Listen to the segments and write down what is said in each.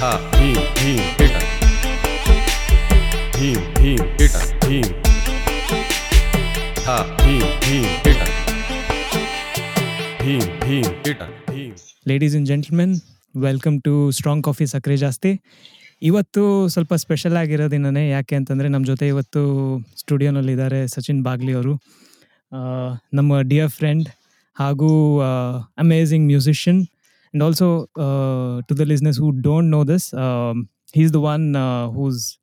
Ha, Bhim ಭೀಮ್ ಹಿಟ. ಭೀಮ್ ಭೀಮ್ ಹಿಟ ಭೀಮ್. ಹಾ. ಭೀಮ್ ಭೀಮ್ ಹಿಟ. ಭೀಮ್ ಭೀಮ್ ಹಿಟ. Bhim. Ladies and gentlemen welcome to strong coffee ಸಕ್ಕರೆ ಜಾಸ್ತಿ ಇವತ್ತು ಸ್ವಲ್ಪ ಸ್ಪೆಷಲ್ ಆಗಿರೋ ದಿನನೇ ಯಾಕೆ ಅಂತಂದರೆ ನಮ್ಮ ಜೊತೆ ಇವತ್ತು ಸ್ಟುಡಿಯೋನಲ್ಲಿದ್ದಾರೆ ಸಚಿನ್ ಬಾಗ್ಲಿ ಅವರು. ನಮ್ಮ ಡಿಯರ್ ಫ್ರೆಂಡ್ ಹಾಗೂ amazing musician And also uh, to the listeners who don't know this, um, he's the one uh, who's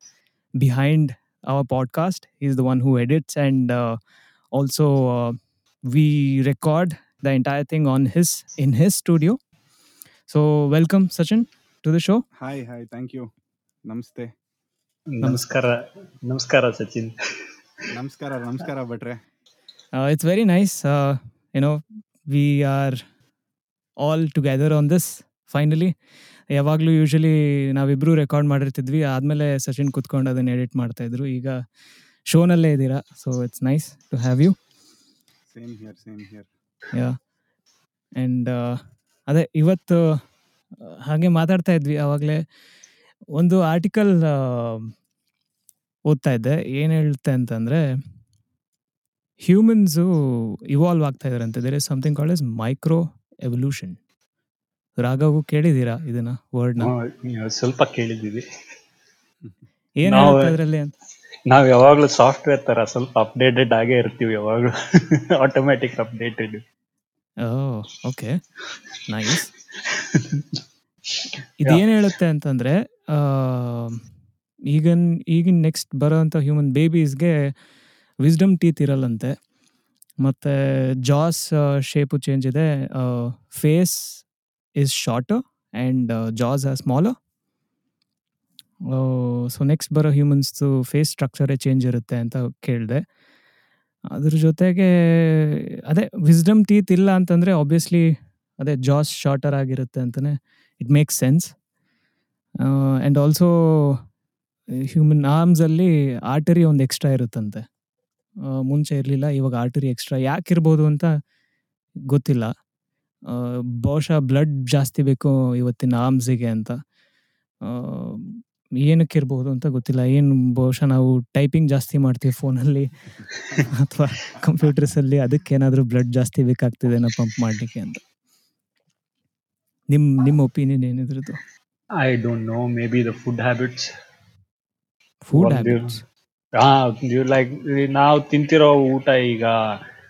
behind our podcast. He's the one who edits and uh, also uh, we record the entire thing on his in his studio. So welcome, Sachin, to the show. Hi, hi, thank you. Namaste. Namaskara, namaskara, Sachin. namaskara, namaskara, Batre. Uh, it's very nice. Uh, you know, we are all together on this finally ಯಾವಾಗಲೂ usually ನಾವಿಬ್ಬರೂ record ಮಾಡಿರ್ತಿದ್ವಿ. ಆದಮೇಲೆ ಸಚಿನ್ ಕುತ್ಕೊಂಡು ಅದನ್ನು edit ಮಾಡ್ತಾಯಿದ್ರು ಈಗ ಶೋನಲ್ಲೇ ಇದ್ದೀರಾ? So it's nice to have you same here same here yeah and ಅದೇ ಇವತ್ತು ಹಾಗೆ ಮಾತಾಡ್ತಾ ಇದ್ವಿ. ಆವಾಗಲೇ ಒಂದು ಆರ್ಟಿಕಲ್ ಓದ್ತಾ ಇದ್ದೆ. ಏನು ಹೇಳುತ್ತೆ ಅಂತಂದರೆ ಹ್ಯೂಮನ್ಸು ಇವಾಲ್ವ್ ಆಗ್ತಾ ಇದಾರಂತೆ there is something called is micro evolution Raghav ಕೇಳಿದೀರಾ ಇದನ್ನ ವರ್ಡ್ ಸ್ವಲ್ಪ ಕೇಳಿದೀವಿ ಏನು ನಾವು- ಅದರಲ್ಲಿ ಅಂತ? ನಾವ್ ಯಾವಾಗ್ಲೂ ಸಾಫ್ಟ್ವೇರ್ ತರ ಸ್ವಲ್ಪ ಅಪ್ಡೇಟೆಡ್ ಆಗೇ ಇರ್ತೀವಿ ಯಾವಾಗ್ಲೂ. Automatic updated oh okay nice ಇದೇನು ಹೇಳುತ್ತೆ ಅಂತಂದ್ರೆ ಈಗ ಈಗಿನ ಈಗಿನ ನೆಕ್ಸ್ಟ್ ಅಂತ ಹ್ಯೂಮನ್ ಬೇಬೀಸ್ಗೆ ವಿಸ್ಡಮ್ ಟೀತ್ ಇರಲ್ಲಂತೆ. ಮತ್ತು ಜಾಸ್ ಶೇಪು ಚೇಂಜ್ ಇದೆ. Face is short and jaws are small so next ಬರೋ ಹ್ಯೂಮನ್ಸ್ದು ಫೇಸ್ ಸ್ಟ್ರಕ್ಚರೇ ಚೇಂಜ್ ಇರುತ್ತೆ ಅಂತ ಕೇಳಿದೆ. ಅದ್ರ ಜೊತೆಗೆ, ಅದೇ ವಿಸ್ಡಮ್ ಟೀತ್ ಇಲ್ಲ ಅಂತಂದರೆ ಆಬ್ವಿಯಸ್ಲಿ ಅದೇ ಜಾಸ್ ಶಾರ್ಟರ್ ಆಗಿರುತ್ತೆ ಅಂತಲೇ it makes sense and also human ಆರ್ಮ್ಸಲ್ಲಿ artery ಒಂದು ಎಕ್ಸ್ಟ್ರಾ ಇರುತ್ತಂತೆ. ಮುಂಚೆ ಇರಲಿಲ್ಲ ಇವಾಗ ಆರ್ಟರಿ ಎಕ್ಸ್ಟ್ರಾ ಯಾಕೆ ಇರ್ಬೋದು ಅಂತ ಗೊತ್ತಿಲ್ಲ. ಬಹುಶಃ ಬ್ಲಡ್ ಜಾಸ್ತಿ ಬೇಕು ಇವತ್ತಿನ ಆರ್ಮ್ಸಿಗೆ ಅಂತ. ಏನಕ್ಕೆ ಇರ್ಬೋದು ಅಂತ ಗೊತ್ತಿಲ್ಲ. ಏನು ಬಹುಶಃ ನಾವು ಟೈಪಿಂಗ್ ಜಾಸ್ತಿ ಮಾಡ್ತೀವಿ ಫೋನಲ್ಲಿ ಅಥವಾ ಕಂಪ್ಯೂಟರ್ಸಲ್ಲಿ ಅದಕ್ಕೇನಾದರೂ ಬ್ಲಡ್ ಜಾಸ್ತಿ ಬೇಕಾಗ್ತಿದೆ ಪಂಪ್ ಮಾಡಲಿಕ್ಕೆ ಅಂತ. ನಿಮ್ಮ ನಿಮ್ಮ opinion ಏನಿದ್ರದ್ದು? I don't know maybe the food habits food habits ah like ನಾವು ತಿಂತಿರೋ ಊಟ ಈಗ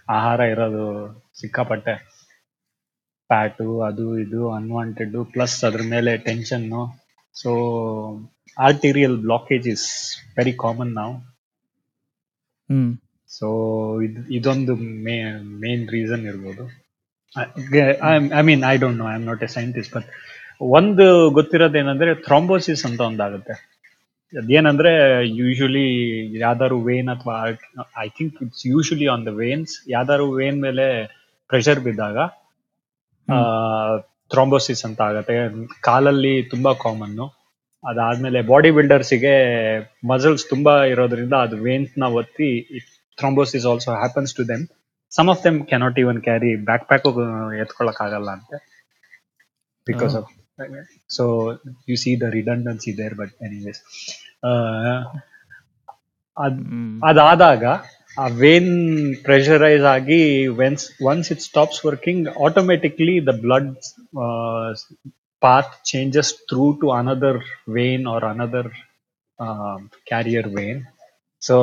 ಆಹಾರ ಇರೋದು ಸಿಕ್ಕಾಪಟ್ಟೆ. ಫ್ಯಾಟು ಅದು ಇದು ಅನ್ವಾಂಟೆಡ್ ಪ್ಲಸ್ ಅದ್ರ ಮೇಲೆ ಟೆನ್ಷನ್ನು so arterial blockage is very common ನಾವು ಹ್ಮ್. ಸೊ ಇದು ಇದೊಂದು ಮೇನ್ ರೀಸನ್ ಇರ್ಬೋದು. I mean I don't know I am not a scientist but ಒಂದು ಗೊತ್ತಿರೋದೇನಂದ್ರೆ ಥ್ರಾಂಬೋಸಿಸ್ ಅಂತ ಒಂದಾಗುತ್ತೆ. ಅದೇನಂದ್ರೆ ಯೂಶಲಿ ಯಾವ್ದಾದ್ರು ವೇನ್ ಅಥವಾ I think it's usually on the veins ಯಾವ್ದಾದ್ರು ವೇನ್ ಮೇಲೆ ಪ್ರೆಷರ್ ಬಿದ್ದಾಗ ಥ್ರೋಂಬೋಸಿಸ್ ಅಂತ ಆಗುತ್ತೆ. ಕಾಲಲ್ಲಿ ತುಂಬಾ ಕಾಮನ್ನು ಅದಾದ್ಮೇಲೆ ಬಾಡಿ ಬಿಲ್ಡರ್ಸಿಗೆ ಮಸಲ್ಸ್ ತುಂಬಾ ಇರೋದ್ರಿಂದ ಅದು ವೇನ್ಸ್ನ ಒತ್ತಿ thrombosis also happens to them some of them cannot even carry back pack ಎತ್ಕೊಳಕ್ ಆಗಲ್ಲ ಅಂತೆ because Oh. Of so you see the redundancy there but anyways ಅದ್ ಹ್ಮ್ ಅದಾದಾಗ ಆ ವೇನ್ ಪ್ರೆಷರೈಸ್ ಆಗಿ once once it stops working automatically the blood path changes through to another vein or another carrier vein so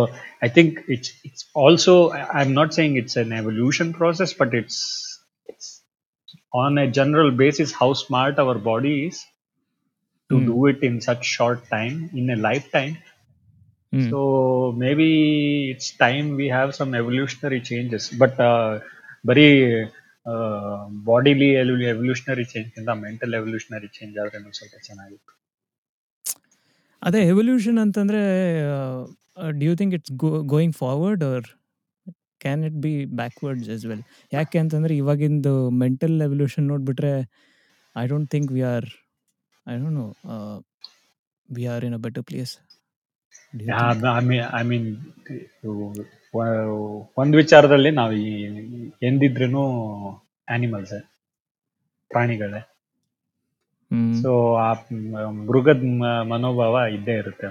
I think it's it's also I am not saying it's an evolution process but it's it's on a general basis how smart our body is to Hmm. do it in such short time in a lifetime hmm so maybe it's time we have some evolutionary changes. But uh, ಬರೀ ಬಾಡಿಲಿ evolutionary change ಇಂದ mental evolutionary change ಆದ್ರೆ ಇನ್ನೂ ಸ್ವಲ್ಪ ಚೆನ್ನಾಗಿತ್ತು ಅದೇ evolution ಅಂತಂದ್ರೆ do think it's going forward or Can it be backwards yes well ಯಾಕೆ ಅಂತಂದ್ರೆ ಇವಾಗಿಂದು mental evolution ನೋಡ್ಬಿಟ್ರೆ I don't think we are I don't know we are in a better place ಒಂದು ವಿಚಾರದಲ್ಲಿ ನಾವು ಎಂದಿದ್ರೂ ಆನಿಮಲ್ಸ್ ಪ್ರಾಣಿಗಳೇ. ಸೊ ಆ ಮೃಗದ ಮನೋಭಾವ ಇದ್ದೇ ಇರುತ್ತೆ.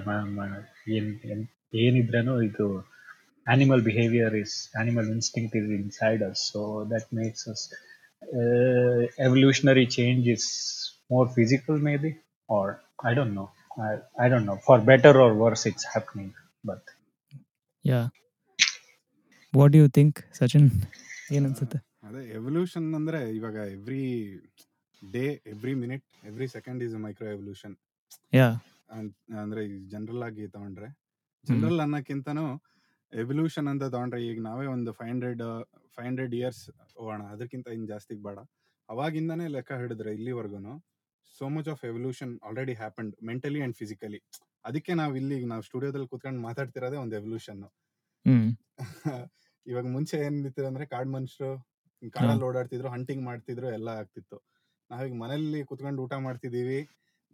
ಏನಿದ್ರೇನು ಇದು animal behavior is animal instinct is inside us so that makes us uh, evolutionary change is more physical maybe or i don't know I, I don't know for better or worse it's happening but yeah what you think Sachin ಏನ್ ಅನ್ಸುತ್ತೆ ಅದೇ evolution ಅಂದ್ರೆ ಇವಾಗ every day every minute every second is micro evolution yeah ಅಂದ್ರೆ general ಆಗಿ ತಗೊಂಡ್ರೆ general ಅನ್ನಕ್ಕಿಂತನೂ evolution ಅಂತ ತಗೊಂಡ್ರೆ ಈಗ ನಾವೇ ಒಂದು five hundred five hundred years ಹೋಗೋಣ. ಅದಕ್ಕಿಂತ ಇನ್ ಜಾಸ್ತಿ ಬೇಡ. ಅವಾಗಿಂದಾನೇ ಲೆಕ್ಕ ಹಿಡಿದ್ರೆ ಇಲ್ಲಿವರೆಗೂ so much of evolution already happened mentally and physically ಅದಕ್ಕೆ ನಾವು ಇಲ್ಲಿ ನಾವು ಸ್ಟುಡಿಯೋದಲ್ಲಿ ಕೂತ್ಕೊಂಡು ಮಾತಾಡ್ತಿರೋದೇ ಒಂದು ಎವಲ್ಯೂಷನ್ ಹ್ಮ್. ಇವಾಗ ಮುಂಚೆ ಏನಿತ್ತು ಅಂದ್ರೆ ಕಾಡ್ ಮನುಷ್ಯರು ಕಾಡಲ್ಲಿ ಓಡಾಡ್ತಿದ್ರು ಹಂಟಿಂಗ್ ಮಾಡ್ತಿದ್ರು ಎಲ್ಲ ಆಗ್ತಿತ್ತು. ನಾವೀಗ ಮನೇಲಿ ಕುತ್ಕೊಂಡು ಊಟ ಮಾಡ್ತಿದೀವಿ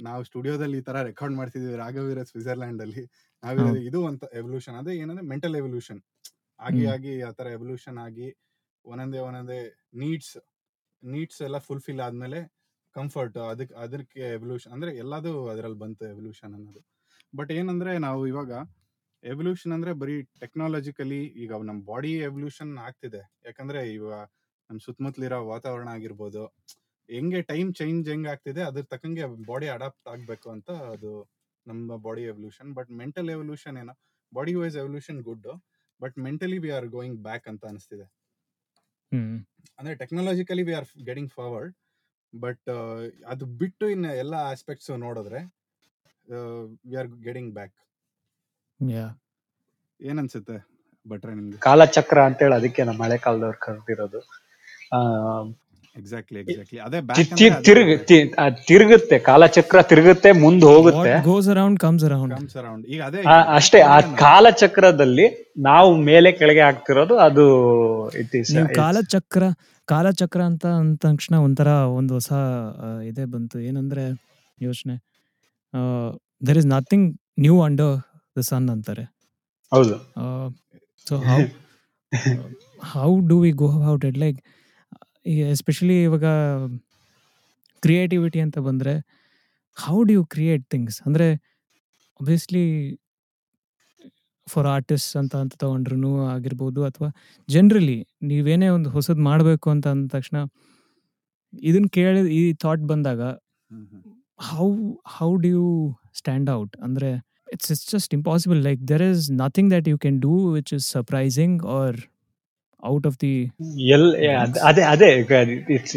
ನಾವು ಸ್ಟುಡಿಯೋದಲ್ಲಿ ಈ ತರ ರೆಕಾರ್ಡ್ ಮಾಡ್ತಿದ್ವಿ ರಾಘವೀರ ಸ್ವಿಟ್ಜರ್ಲ್ಯಾಂಡ್ ಅಲ್ಲಿ ನಾವಿರೋದು. ಇದು ಅಂತ ಎವಲ್ಯೂಷನ್. ಅದೇ ಏನಂದ್ರೆ ಮೆಂಟಲ್ ಎವಲ್ಯೂಷನ್. ಆಗಿ ಆಗಿ ಆ ತರ ಎವಲ್ಯೂಷನ್ ಆಗಿ ಒಂದೊಂದೇ ಒಂದೊಂದೇ ನೀಡ್ಸ್ ನೀಡ್ಸ್ ಎಲ್ಲ ಫುಲ್ಫಿಲ್ ಆದ್ಮೇಲೆ ಕಂಫರ್ಟ್ ಅದಕ್ಕೆ ಅದಕ್ಕೆ ಎವಲ್ಯೂಷನ್ ಅಂದ್ರೆ ಎಲ್ಲದೂ ಅದ್ರಲ್ಲಿ ಬಂತು ಎವಲ್ಯೂಷನ್ ಅನ್ನೋದು. ಬಟ್ ಏನಂದ್ರೆ ನಾವು ಇವಾಗ ಎವಲ್ಯೂಷನ್ ಅಂದ್ರೆ ಬರೀ ಟೆಕ್ನಾಲಜಿಕಲಿ ಈಗ ನಮ್ಮ ಬಾಡಿ ಎವಲ್ಯೂಷನ್ ಆಗ್ತಿದೆ. ಯಾಕಂದ್ರೆ ಇವಾಗ ನಮ್ಮ ಸುತ್ತಮುತ್ತಲಿರೋ ವಾತಾವರಣ ಆಗಿರ್ಬೋದು ಹೆಂಗೆ ಟೈಮ್ ಚೇಂಜ್ ಹೆಂಗ್ ಆಗ್ತಿದೆ ಅದ್ರ ತಕ್ಕಂಗೆ ಬಾಡಿ ಅಡಾಪ್ಟ್ ಆಗ್ಬೇಕು ಅಂತ ಅದು ನಮ್ಮ body evolution. But mental evolution ಏನೋ body wise evolution good but mentally we are going back ಅಂತ ಅನಿಸ್ತಿದೆ. ಹ್ಮ್. ಅಂದ್ರೆ technologically we are getting forward but ಅದು ಬಿಟ್ಟು ಇನ್ ಎಲ್ಲ ಆಸ್ಪೆಕ್ಟ್ಸ್ ನೋಡಿದ್ರೆ we are getting back. Yeah. ಏನ್ ಅನ್ಸುತ್ತೆ ಭಟ್ರೆ ನಿಮ್ಗೆ? ಕಾಲಚಕ್ರ ಅಂತೇಳಿ ಅದಕ್ಕೆ ನಮ್ಮ ಹಳೆ ಕಾಲದವ್ರು ಕರೆದಿರೋದು. ಆ, ಎಕ್ಸಾಕ್ಟ್ಲಿ ಎಕ್ಸಾಕ್ಟ್ಲಿ ಅದೇ ತಿರುಗ್ ತಿರುಗುತ್ತೆ ಕಾಲಚಕ್ರ ತಿರುಗುತ್ತೆ ಮುಂದೆ ಹೋಗುತ್ತೆ. Goes around comes around comes around ಈಗ ಅದೇ ಅಷ್ಟೇ ಆ ಕಾಲಚಕ್ರದಲ್ಲಿ ನಾವು ಮೇಲೆ ಕೆಳಗೆ ಆಗ್ತಿರೋದು ಅದು ಇಟ್ ಕಾಲಚಕ್ರ ಕಾಲಚಕ್ರ ಅಂತ ಅಂದ ತಕ್ಷಣ ಒಂಥರ ಒಂದು ಹೊಸ ಇದೇ ಬಂತು. ಏನಂದ್ರೆ ಯೋಚನೆ there is nothing new under the sun ಅಂತಾರೆ. ಹೌದು. So how how do we go about it like especially ಇವಾಗ ಕ್ರಿಯೇಟಿವಿಟಿ ಅಂತ ಬಂದರೆ how do you create things ಅಂದರೆ ಒಬ್ವಿಯಸ್ಲಿ ಫಾರ್ ಆರ್ಟಿಸ್ಟ್ ಅಂತ ಅಂತ ತಗೊಂಡ್ರು ಆಗಿರ್ಬೋದು ಅಥವಾ ಜನ್ರಲಿ ನೀವೇನೇ ಒಂದು ಹೊಸದು ಮಾಡಬೇಕು ಅಂತ ಅಂದ ತಕ್ಷಣ ಇದನ್ನ ಕೇಳಿ ಈ ಥಾಟ್ ಬಂದಾಗ how how do you stand out ಅಂದರೆ it's it's just impossible like there is nothing that you can do which is surprising or out of the L ಅದ್- ಅದೇ ಅದೇ it's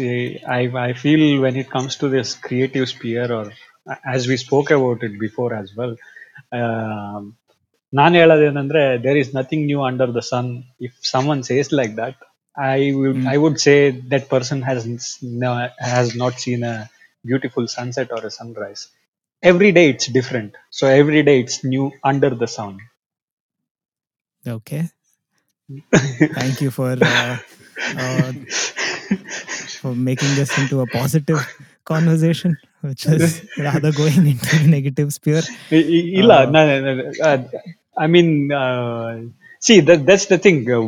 I I feel when it comes to this creative sphere or as we spoke about it before as well ನಾನು ಹೇಳೋದೇನಂದ್ರೆ there is nothing new under the sun if someone says like that I Mm. I would say that person has has not seen a beautiful sunset or a sunrise every day it's different so every day it's new under the sun okay Thank you for uh, uh, for making this into a positive conversation, which is rather going into the negative sphere. Uh, no, no, no. Uh, I mean, uh, see, that, that's the thing. Uh,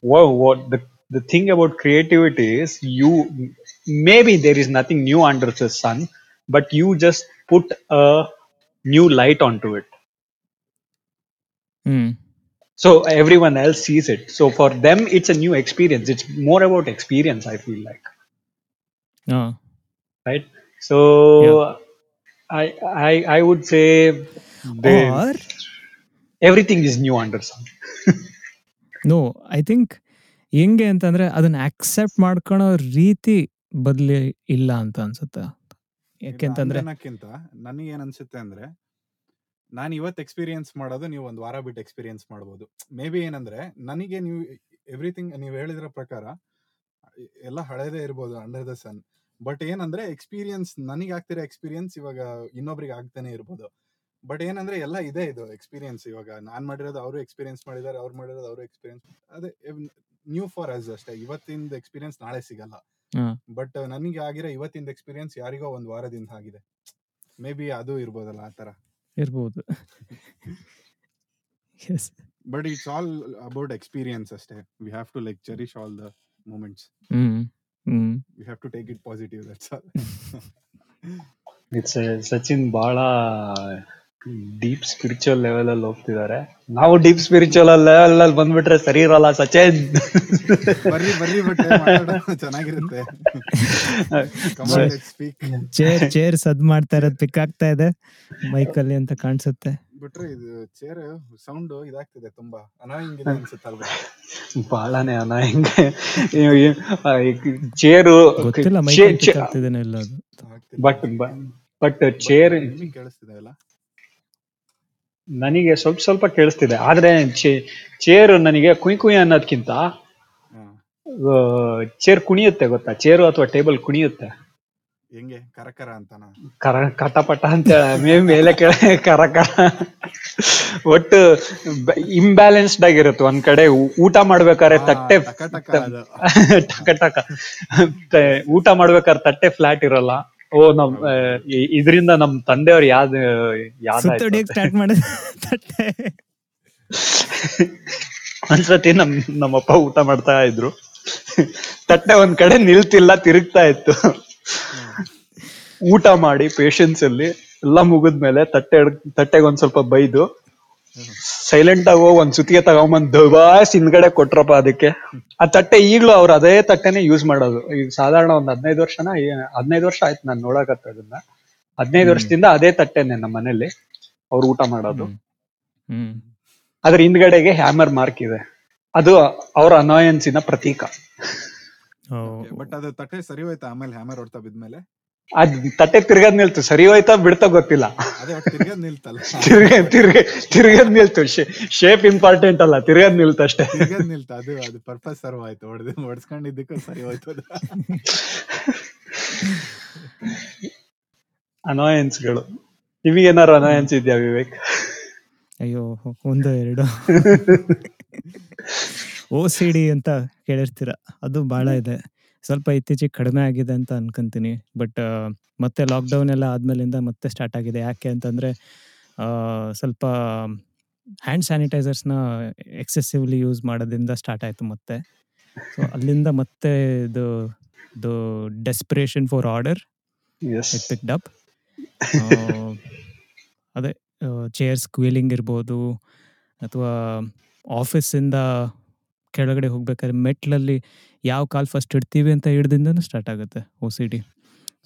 what, what the the thing about creativity is, you maybe there is nothing new under the sun, but you just put a new light onto it. Mm so everyone else sees it so for them it's a new experience it's more about experience i feel like Ah. right so yeah. I, I i would say they, Or everything is new under sun no I think ಹೆಂಗೆ ಅಂತಂದ್ರೆ ಅದನ್ನ accept ಮಾಡ್ಕೊಳೋ ರೀತಿ ಬದಲಿ ಇಲ್ಲ ಅಂತ ಅನ್ಸುತ್ತೆ ಯಾಕೆಂತಂದ್ರೆ ನನಗೆ ಏನ್ ಅನ್ಸುತ್ತೆ ಅಂದ್ರೆ ನಾನು ಇವತ್ತು ಎಕ್ಸ್ಪೀರಿಯನ್ಸ್ ಮಾಡೋದು ನೀವು ಒಂದು ವಾರ ಬಿಟ್ಟು ಎಕ್ಸ್ಪೀರಿಯನ್ಸ್ ಮಾಡ್ಬೋದು. ಮೇ ಬಿ ಏನಂದ್ರೆ ನನಗೆ ನೀವು ಎವ್ರಿಥಿಂಗ್ ನೀವು ಹೇಳಿದ್ರ ಪ್ರಕಾರ ಎಲ್ಲ ಹಳೇದೇ ಇರ್ಬೋದು ಅಂಡರ್ ದ ಸನ್ ಬಟ್ ಏನಂದ್ರೆ ಎಕ್ಸ್ಪೀರಿಯನ್ಸ್ ನನಗೆ ಆಗ್ತಿರೋ ಎಕ್ಸ್ಪೀರಿಯನ್ಸ್ ಇವಾಗ ಇನ್ನೊಬ್ರಿಗೆ ಆಗ್ತಾನೆ ಇರ್ಬೋದು. ಬಟ್ ಏನಂದ್ರೆ ಎಲ್ಲ ಇದೆ ಇದು ಎಕ್ಸ್ಪೀರಿಯನ್ಸ್ ಇವಾಗ. ನಾನ್ ಮಾಡಿರೋದು ಅವರು ಎಕ್ಸ್ಪೀರಿಯನ್ಸ್ ಮಾಡಿದ್ದಾರೆ ಅವ್ರು ಮಾಡಿರೋದು ಅವರು ಎಕ್ಸ್ಪೀರಿಯನ್ಸ್ ಅದೇ ನ್ಯೂ ಫಾರ್ ಅಸ್ ಅಷ್ಟೇ. ಇವತ್ತಿಂದ ಎಕ್ಸ್ಪೀರಿಯನ್ಸ್ ನಾಳೆ ಸಿಗಲ್ಲ. ಬಟ್ ನನಗೆ ಆಗಿರೋ ಇವತ್ತಿಂದ ಎಕ್ಸ್ಪೀರಿಯನ್ಸ್ ಯಾರಿಗೋ ಒಂದ್ ವಾರದಿಂದ ಆಗಿದೆ. ಮೇ ಬಿ ಅದು ಇರ್ಬೋದಲ್ಲ ಆ ತರ. ಇರ್ಬೋದು. Yes but it's all about experience ಅಷ್ಟೇ. We have to like cherish all the moments hmm. Hmm. We have to take it positive that's all it's Sachin ಬಹಳ ಡೀಪ್ ಸ್ಪಿರಿಚುವಲ್ ಲೆವೆಲ್ ಅಲ್ಲಿ ಹೋಗ್ತಿದ್ದಾರೆ. ನಾವು deep spiritual level ಅಲ್ಲಿ ಬಂದ್ಬಿಟ್ರೆ ಸರಿ ಇರಲ್ಲ ಸಚಿನ್. ಬರ್ರಿ ಬರ್ರಿ ಬಟ್ ಚೆನ್ನಾಗಿರುತ್ತೆ. ಚೇರ್ ಚೇರ್ ಸದ್ ಮಾಡ್ತಾ ಇರೋದು ಪಿಕ್ ಆಗ್ತಾ ಇದೆ. ಮೈಕಲ್ಲಿ ಅಂತ ಕಾಣಿಸುತ್ತೆ. ಬಿಟ್ರೆ ಇದು ಚೇರ್ ಸೌಂಡ್ ಇದಾಗ್ತಿದೆ ತುಂಬಾ. ಅನಾಯಿಂಗ್. ಇದೆ ಅನ್ಸುತ್ತಲ್ವಾ ಬಹಳನೇ ಅನಾಯಿಂಗ್ ಚೇರು ಗೊತ್ತಿಲ್ಲ ಮೈಕ್ ಬಟ್ ಬಟ್ ಚೇರ್ ಕೇಳಿಸ್ತಿದೆ ಅಲ್ಲ? ನನಗೆ ಸ್ವಲ್ಪ ಸ್ವಲ್ಪ ಕೇಳಿಸ್ತಿದೆ. ಆದ್ರೆ ಚೇರ್ ನನಗೆ ಕುಯ್ ಕುಯ್ ಅನ್ನೋದ್ಕಿಂತ. ಚೇರ್ ಕುಣಿಯುತ್ತೆ ಗೊತ್ತಾ? ಚೇರು ಅಥವಾ ಟೇಬಲ್ ಕುಣಿಯುತ್ತೆ. ಹೆಂಗೆ? ಕರಕರ ಅಂತನಾ? ಕರ ಕಟಪಟ ಅಂತ ಮೇ ಮೇಲೆ ಕೆಳಗೆ ಕರ ಕರ ಒಟ್ಟು ಇಂಬ್ಯಾಲೆನ್ಸ್ಡ್ ಆಗಿರುತ್ತೆ ಒಂದ್ ಕಡೆ. ಊ- ಊಟ ಮಾಡ್ಬೇಕಾದ್ರೆ ತಟ್ಟೆ ಟಕ ಟಕ ಅದು. ಟಕ ಟಕ ತ- ಊಟ ಮಾಡ್ಬೇಕಾದ್ರೆ ತಟ್ಟೆ ಫ್ಲಾಟ್ ಇರಲ್ಲ. ಓ ನಮ್ ಇದರಿಂದ ನಮ್ ತಂದೆಯವ್ರು ಯಾವ್ದು ಯಾವ್ದು ಸ್ಟಾರ್ಟ್ ಮಾಡಿದ ಒಂದ್ಸತಿ ನಮ್ ನಮ್ಮಪ್ಪ ಊಟ ಮಾಡ್ತಾ ಇದ್ರು. ತಟ್ಟೆ ಒಂದ್ ಕಡೆ ನಿಲ್ತಿಲ್ಲ ತಿರುಗ್ತಾ ಇತ್ತು. ಊಟ ಮಾಡಿ ಪೇಶನ್ಸ್ ಅಲ್ಲಿ ಎಲ್ಲ ಮುಗಿದ್ಮೇಲೆ ತಟ್ಟೆ ತಟ್ಟೆಗೆ ಒಂದ್ ಸ್ವಲ್ಪ ಬೈದು ಸೈಲೆಂಟ್ ಆಗಿ ಹೋಗಿ ಒಂದ್ ಸುತ್ತಿಗೆ ತಗೊಂಬಂದ್ ದಬಾಸ್ ಹಿಂದ್ಗಡೆ ಕೊಟ್ರಪ್ಪ ಅದಕ್ಕೆ. ಆ ತಟ್ಟೆ ಈಗ್ಲೂ ಅವ್ರು ಅದೇ ತಟ್ಟೆನೆ ಯೂಸ್ ಮಾಡೋದು. ಈಗ ಸಾಧಾರಣ ಒಂದ್ ಹದಿನೈದು ವರ್ಷನ ಹದಿನೈದು ವರ್ಷ ಆಯ್ತು ನಾನು ನೋಡಕತ್ತ ಅದನ್ನ. ಹದಿನೈದು ವರ್ಷದಿಂದ ಅದೇ ತಟ್ಟೆನೆ ನಮ್ಮ ಮನೇಲಿ ಅವ್ರು ಊಟ ಮಾಡೋದು. ಹ್ಮ್. ಅದ್ರ ಹಿಂದ್ಗಡೆಗೆ ಹ್ಯಾಮರ್ ಮಾರ್ಕ್ ಇದೆ. ಅದು ಅವ್ರ ಅನಾಯನ್ಸಿನ ಪ್ರತೀಕ. ಬಟ್ ಅದು ತಟ್ಟೆ ಸರಿ ಹೋಯ್ತಾ? ಆಮೇಲೆ ಹ್ಯಾಮರ್ ಹೊಡ್ತಾ ಬಿದ್ಮೇಲೆ? ಅದ್ ತಟ್ಟೆ ತಿರ್ಗದ್ ನಿಲ್ತು. ಸರಿ ಹೋಯ್ತಾ ಬಿಡ್ತಾ ಗೊತ್ತಿಲ್ಲ. ಅದೇ ತಿರ್ಗದ್ ನಿಲ್ತಲ್ಲ. ತಿರ್ಗ ತಿರ್ಗ ತಿರ್ಗದ್ ನಿಲ್ತು. ಶೇಪ್ ಇಂಪಾರ್ಟೆಂಟ್ ಅಲ್ಲ ತಿರ್ಗದ್ ನಿಲ್ತು ಅಷ್ಟೇ. ತಿರ್ಗದ್ ನಿಲ್ತ. ಅದು ಅದು ಪರ್ಪಸ್ ಸರ್ವ್ ಆಯ್ತು. ಹೊಡೆದು ಹೊಡ್ಸ್ಕೊಂಡಿದ್ದಕ್ಕೂ ಸರಿ ಹೋಯ್ತು ಅನಾಯನ್ಸ್ಗಳು ಅನಾಯನ್ಸ್ಗಳು ನಿಮಗೇನಾರು ಅನಾಯನ್ಸ್ ಇದೆಯಾ ವಿವೇಕ್? ಅಯ್ಯೋ ಒಂದು ಎರಡು. ಓ ಸಿ ಡಿ ಅಂತ ಕೇಳಿರ್ತೀರ. ಅದು ಬಹಳ ಇದೆ. ಸ್ವಲ್ಪ ಇತ್ತೀಚೆಗೆ ಕಡಿಮೆ ಆಗಿದೆ ಅಂತ ಅನ್ಕೊಂತೀನಿ. ಬಟ್ ಮತ್ತೆ ಲಾಕ್ಡೌನ್ ಎಲ್ಲ ಆದ್ಮೇಲಿಂದ ಮತ್ತೆ ಸ್ಟಾರ್ಟ್ ಆಗಿದೆ. ಯಾಕೆ ಅಂತಂದ್ರೆ ಸ್ವಲ್ಪ ಹ್ಯಾಂಡ್ ಸ್ಯಾನಿಟೈಸರ್ಸ್ನ ಎಕ್ಸೆಸಿವ್ಲಿ ಯೂಸ್ ಮಾಡೋದ್ರಿಂದ ಸ್ಟಾರ್ಟ್ ಆಯಿತು ಮತ್ತೆ. ಸೊ ಅಲ್ಲಿಂದ ಮತ್ತೆ ಇದು ಇದು desperation for order picked up ಅದೇ ಚೇರ್ಸ್ ಕ್ವೀಲಿಂಗ್ ಇರ್ಬೋದು ಅಥವಾ ಆಫೀಸಿಂದ ಕೆಳಗಡೆ ಹೋಗ್ಬೇಕಾದ್ರೆ ಮೆಟ್ಲಲ್ಲಿ ಯಾವ ಕಾಲ್ ಫಸ್ಟ್ ಇಡ್ತೀವಿ ಅಂತ ಹಿಡ್ದಿಂದನೂ ಸ್ಟಾರ್ಟ್ ಆಗುತ್ತೆ ಒ ಸಿ ಡಿ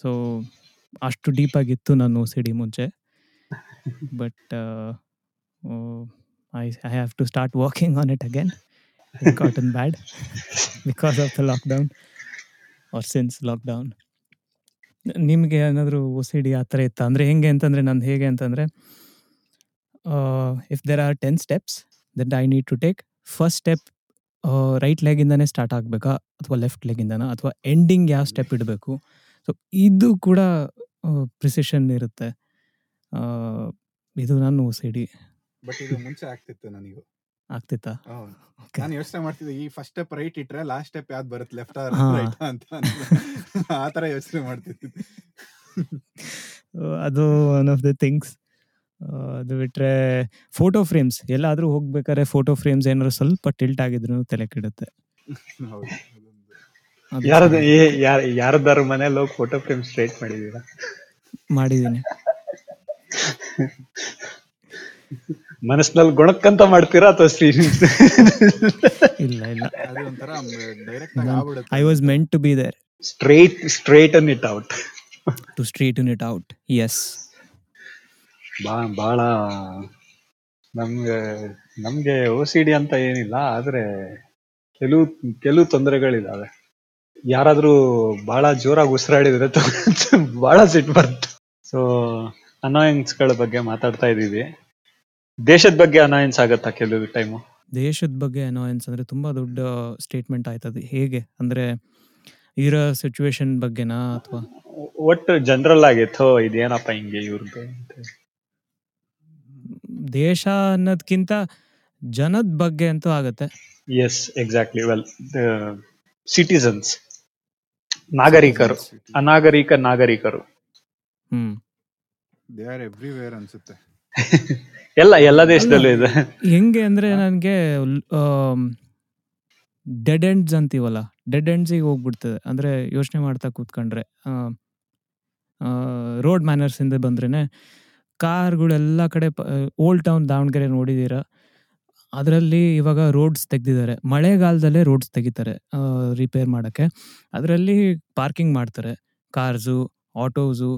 ಸೊ ಅಷ್ಟು ಡೀಪಾಗಿತ್ತು ನಾನು ಒ ಸಿ ಡಿ ಮುಂಚೆ. But I I have to start walking on it again and bad because of the lockdown or since lockdown ನಿಮಗೆ ಏನಾದರೂ ಒ ಸಿ ಡಿ ಆ ಥರ ಇತ್ತು? ಅಂದರೆ ಹೆಂಗೆ ಅಂತಂದರೆ, ನಂದು ಹೇಗೆ ಅಂತಂದರೆ if there are ten steps then I need to take first step right ಲೆಗಿಂದನೇ start ಆಗಬೇಕಾ? ಅಥವಾ ಲೆಫ್ಟ್ ಲೆಗಿಂದನ ಅಥವಾ ಎಂಡಿಂಗ್ ಯಾವ ಸ್ಟೆಪ್ ಇಡಬೇಕು? ಸೊ ಇದು ಕೂಡ ಪ್ರಿಸಿಷನ್ ಇರುತ್ತೆ. ಇದು ನಾನು ಸಿಡಿ ಬಟ್ ಇದು ಮುಂಚೆ ಆಗ್ತಿತ್ತು ನನಗೆ. ಆಗ್ತಿತ್ತಾ? ನಾನು ಯೋಚನೆ ಮಾಡ್ತಿದ್ದೆ ಈ ಫಸ್ಟ್ ಸ್ಟೆಪ್ ರೈಟ್ ಇಟ್ರೆ ಲಾಸ್ಟ್ ಸ್ಟೆಪ್ ಯಾವ್ದು ಬರುತ್ತೆ? ಲೆಫ್ಟ್ ಆರ್ ರೈಟ್ ಅಂತ ಆ ತರ ಯೋಚನೆ ಮಾಡ್ತಿದ್ದೆ. ಅದು ಒನ್ ಆಫ್ ದ ಥಿಂಗ್ಸ್ ಅದು ಬಿಟ್ರೆ ಫೋಟೋ ಫ್ರೇಮ್ಸ್ ಎಲ್ಲಾದ್ರೂ ಹೋಗ್ಬೇಕಾದ್ರೆ ಫೋಟೋ ಫ್ರೇಮ್ಸ್ ಏನಾದ್ರು ಸ್ವಲ್ಪ ಟಿಲ್ಟ್ ಆಗಿದ್ರು ತಲೆ ಕೆಡುತ್ತೆ. ಯಾರದ ಯಾರ ಯಾರದಾರ ಮನೇಲಿ ಹೋಗಿ ಫೋಟೋ ಫ್ರೇಮ್ ಸ್ಟ್ರೇಟ್ ಮಾಡಿದೀರಾ ಮಾಡಿದೀನಿ. ಮನಸ್ನಲ್ಲಿ ಗುಣಕ್ಕಂತ ಮಾಡ್ತೀರಾ ಅಥವಾ ಇಲ್ಲ ಇಲ್ಲ. ಅದು ಒಂಥರ ಡೈರೆಕ್ಟ್ ಆಗಿ ಆಗ್ಬಿಡುತ್ತೆ. I was meant to be there straight straight in it out to street it out yes ಬಾ ಬಹಳ ನಮ್ಗೆ ನಮ್ಗೆ ಓ ಸಿ ಡಿ ಅಂತ ಏನಿಲ್ಲ ಆದ್ರೆ ಕೆಲವು ಕೆಲವು ತೊಂದರೆಗಳಿದಾವೆ. ಯಾರಾದ್ರೂ ಬಹಳ ಜೋರಾಗಿ ಉಸಿರಾಡಿದ್ರೆ ಬಹಳ ಸಿಟ್ಟು ಬರುತ್ತೆ. ಸೊ ಅನಾಯನ್ಸ್ಗಳ ಬಗ್ಗೆ ಮಾತಾಡ್ತಾ ಇದೀವಿ ದೇಶದ ಬಗ್ಗೆ ಅನಾಯನ್ಸ್ ಆಗತ್ತಾ ಕೆಲವು ಟೈಮು ದೇಶದ ಬಗ್ಗೆ ಅನಾಯನ್ಸ್ ಅಂದ್ರೆ ತುಂಬಾ ದೊಡ್ಡ ಸ್ಟೇಟ್ಮೆಂಟ್ ಆಯ್ತದೆ. ಹೇಗೆ? ಅಂದ್ರೆ ಇರೋ ಸಿಚುವೇಶನ್ ಬಗ್ಗೆನಾ ಅಥವಾ? ಒಟ್ಟು ಜನರಲ್ ಆಗಿತ್ತು ಇದೇನಪ್ಪ ಹಿಂಗೆ ಇವ್ರದ್ದು ಅಂತ ದೇಶ ಅನ್ನೋದ್ಕಿಂತ ಜನದ ಬಗ್ಗೆ ಅಂತೂ ಆಗುತ್ತೆ. ಎಸ್ ಎಕ್ಸಾಕ್ಟ್ಲಿ ವೆಲ್ ಸಿಟಿಸನ್ಸ್ ನಾಗರಿಕರು ಅನಾಗರಿಕ ನಾಗರಿಕರು. ಹ್ಮ್. ದೇ ಆರ್ ಎವ್ರಿವೇರ್ ಅನ್ಸುತ್ತೆ. ಎಲ್ಲ ಎಲ್ಲ ದೇಶದಲ್ಲೂ ಇದೆ. ಹೆಂಗೆ ಅಂದ್ರೆ ನನಗೆ ಡೆಡ್ ಎಂಡ್ಸ್ ಅಂತೀವಲ್ಲ ಡೆಡ್ ಎಂಡ್ಸಿಗೆ ಹೋಗ್ಬಿಡ್ತದೆ. ಅಂದ್ರೆ ಯೋಚನೆ ಮಾಡ್ತಾ ಕೂತ್ಕೊಂಡ್ರೆ ರೋಡ್ ಮ್ಯಾನರ್ಸ್ ಇಂದ ಬಂದ್ರೇ ಕಾರ್ಗಳೆಲ್ಲ ಕಡೆ ಓಲ್ಡ್ ಟೌನ್ ದಾವಣಗೆರೆ ನೋಡಿದ್ದೀರ? ಅದರಲ್ಲಿ ಇವಾಗ ರೋಡ್ಸ್ ತೆಗೆದಿದ್ದಾರೆ. ಮಳೆಗಾಲದಲ್ಲೇ ರೋಡ್ಸ್ ತೆಗಿತಾರೆ ರಿಪೇರ್ ಮಾಡೋಕ್ಕೆ. ಅದರಲ್ಲಿ ಪಾರ್ಕಿಂಗ್ ಮಾಡ್ತಾರೆ ಕಾರ್ಸು ಆಟೋಸು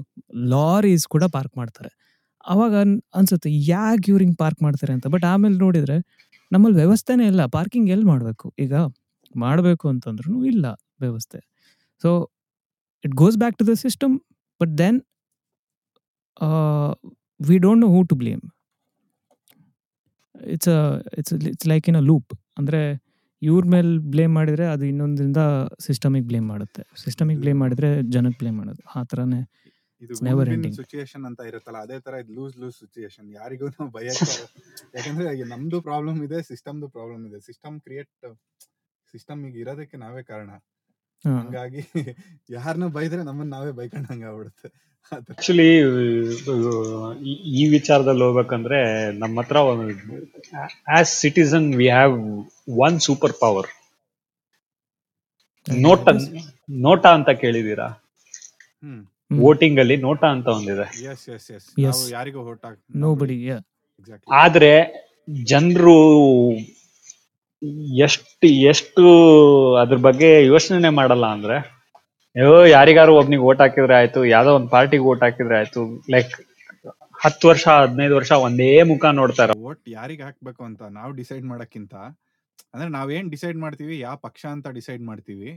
ಲಾರೀಸ್ ಕೂಡ ಪಾರ್ಕ್ ಮಾಡ್ತಾರೆ. ಅವಾಗ ಅನ್, ಅನ್ಸುತ್ತೆ, ಯಾಕೆ ಇವ್ರು ಹಿಂಗೆ ಪಾರ್ಕ್ ಮಾಡ್ತಾರೆ ಅಂತ? ಬಟ್ ಆಮೇಲೆ ನೋಡಿದರೆ ನಮ್ಮಲ್ಲಿ ವ್ಯವಸ್ಥೆನೇ ಇಲ್ಲ. ಪಾರ್ಕಿಂಗ್ ಎಲ್ಲಿ ಮಾಡಬೇಕು? ಈಗ ಮಾಡಬೇಕು ಅಂತಂದ್ರೂ ಇಲ್ಲ ವ್ಯವಸ್ಥೆ. So it goes back to the system but then we don't know who to blame. It's it's it's like in a loop ಅಂದರೆ ಇವ್ರ ಮೇಲೆ ಬ್ಲೇಮ್ ಮಾಡಿದರೆ ಅದು ಇನ್ನೊಂದರಿಂದ ಸಿಸ್ಟಮಿಗೆ ಬ್ಲೇಮ್ ಮಾಡುತ್ತೆ. ಸಿಸ್ಟಮಿಗೆ ಬ್ಲೇಮ್ ಮಾಡಿದರೆ ಜನಕ್ಕೆ ಬ್ಲೇಮ್ ಮಾಡೋದು. ಆ ಥರನೇ never ending. ಸಿಚುಯೇಷನ್ ಅಂತ ಇರುತ್ತಲ್ಲ ಅದೇ ತರ ಇದು ಲೂಸ್ ಲೂಸ್ ಸಿಚುಯೇಷನ್ ಯಾರಿಗೂ ಭಯಕ್ಕೆ ಯಾಕಂದ್ರೆ ಈಗ ನಮ್ದು ಪ್ರಾಬ್ಲಮ್ ಇದೆ ಸಿಸ್ಟಮ್ದು ಪ್ರಾಬ್ಲಮ್ ಇದೆ. ಸಿಸ್ಟಮ್ ಕ್ರಿಯೇಟ್ ಸಿಸ್ಟಮ್ ಈಗ ಇರೋದಕ್ಕೆ ನಾವೇ ಕಾರಣ. ಹಂಗಾಗಿ ಯಾರನ್ನ ಬೈದ್ರೆ ನಮ್ಮನ್ನ ನಾವೇ ಬೈಕೊಂಡಂಗೆ ಆಗ್ಬಿಡುತ್ತೆ ಥರ. ಆಕ್ಚುಲಿ ಈ ವಿಚಾರದಲ್ಲಿ ಹೋಗ್ಬೇಕಂದ್ರೆ ನಮ್ಮ ಹತ್ರ as citizen we have one super power NOTA NOTA ಅಂತ ಕೇಳಿದೀರಾ. ವೋಟಿಂಗ್ ಅಲ್ಲಿ ನೋಟಾ ಅಂತ ಒಂದಿದೆ. ಆದ್ರೆ ಜನರು ಎಷ್ಟು ಎಷ್ಟು ಅದ್ರ ಬಗ್ಗೆ ಯೋಚನೆ ಮಾಡಲ್ಲ ಅಂದ್ರೆ ಅಯ್ಯೋ ಯಾರಿಗಾರು ಒಬ್ನಿಗೆ ಓಟ್ ಹಾಕಿದ್ರೆ ಆಯ್ತು, ಯಾವ್ದೋ ಒಂದ್ ಪಾರ್ಟಿಗೆ ಓಟ್ ಹಾಕಿದ್ರೆ ಆಯ್ತು. ಲೈಕ್ ಹತ್ತು ವರ್ಷ, ಹದಿನೈದು ವರ್ಷ ಒಂದೇ ಮುಖ ನೋಡ್ತಾರ. ವೋಟ್ ಯಾರಿಗೆ ಹಾಕ್ಬೇಕು ಅಂತ ನಾವು ಡಿಸೈಡ್ ಮಾಡಕ್ಕಿಂತ, ಅಂದ್ರೆ ನಾವೇನ್ ಡಿಸೈಡ್ ಮಾಡ್ತೀವಿ ಯಾವ ಪಕ್ಷ ಅಂತ ಡಿಸೈಡ್ ಮಾಡ್ತೀವಿ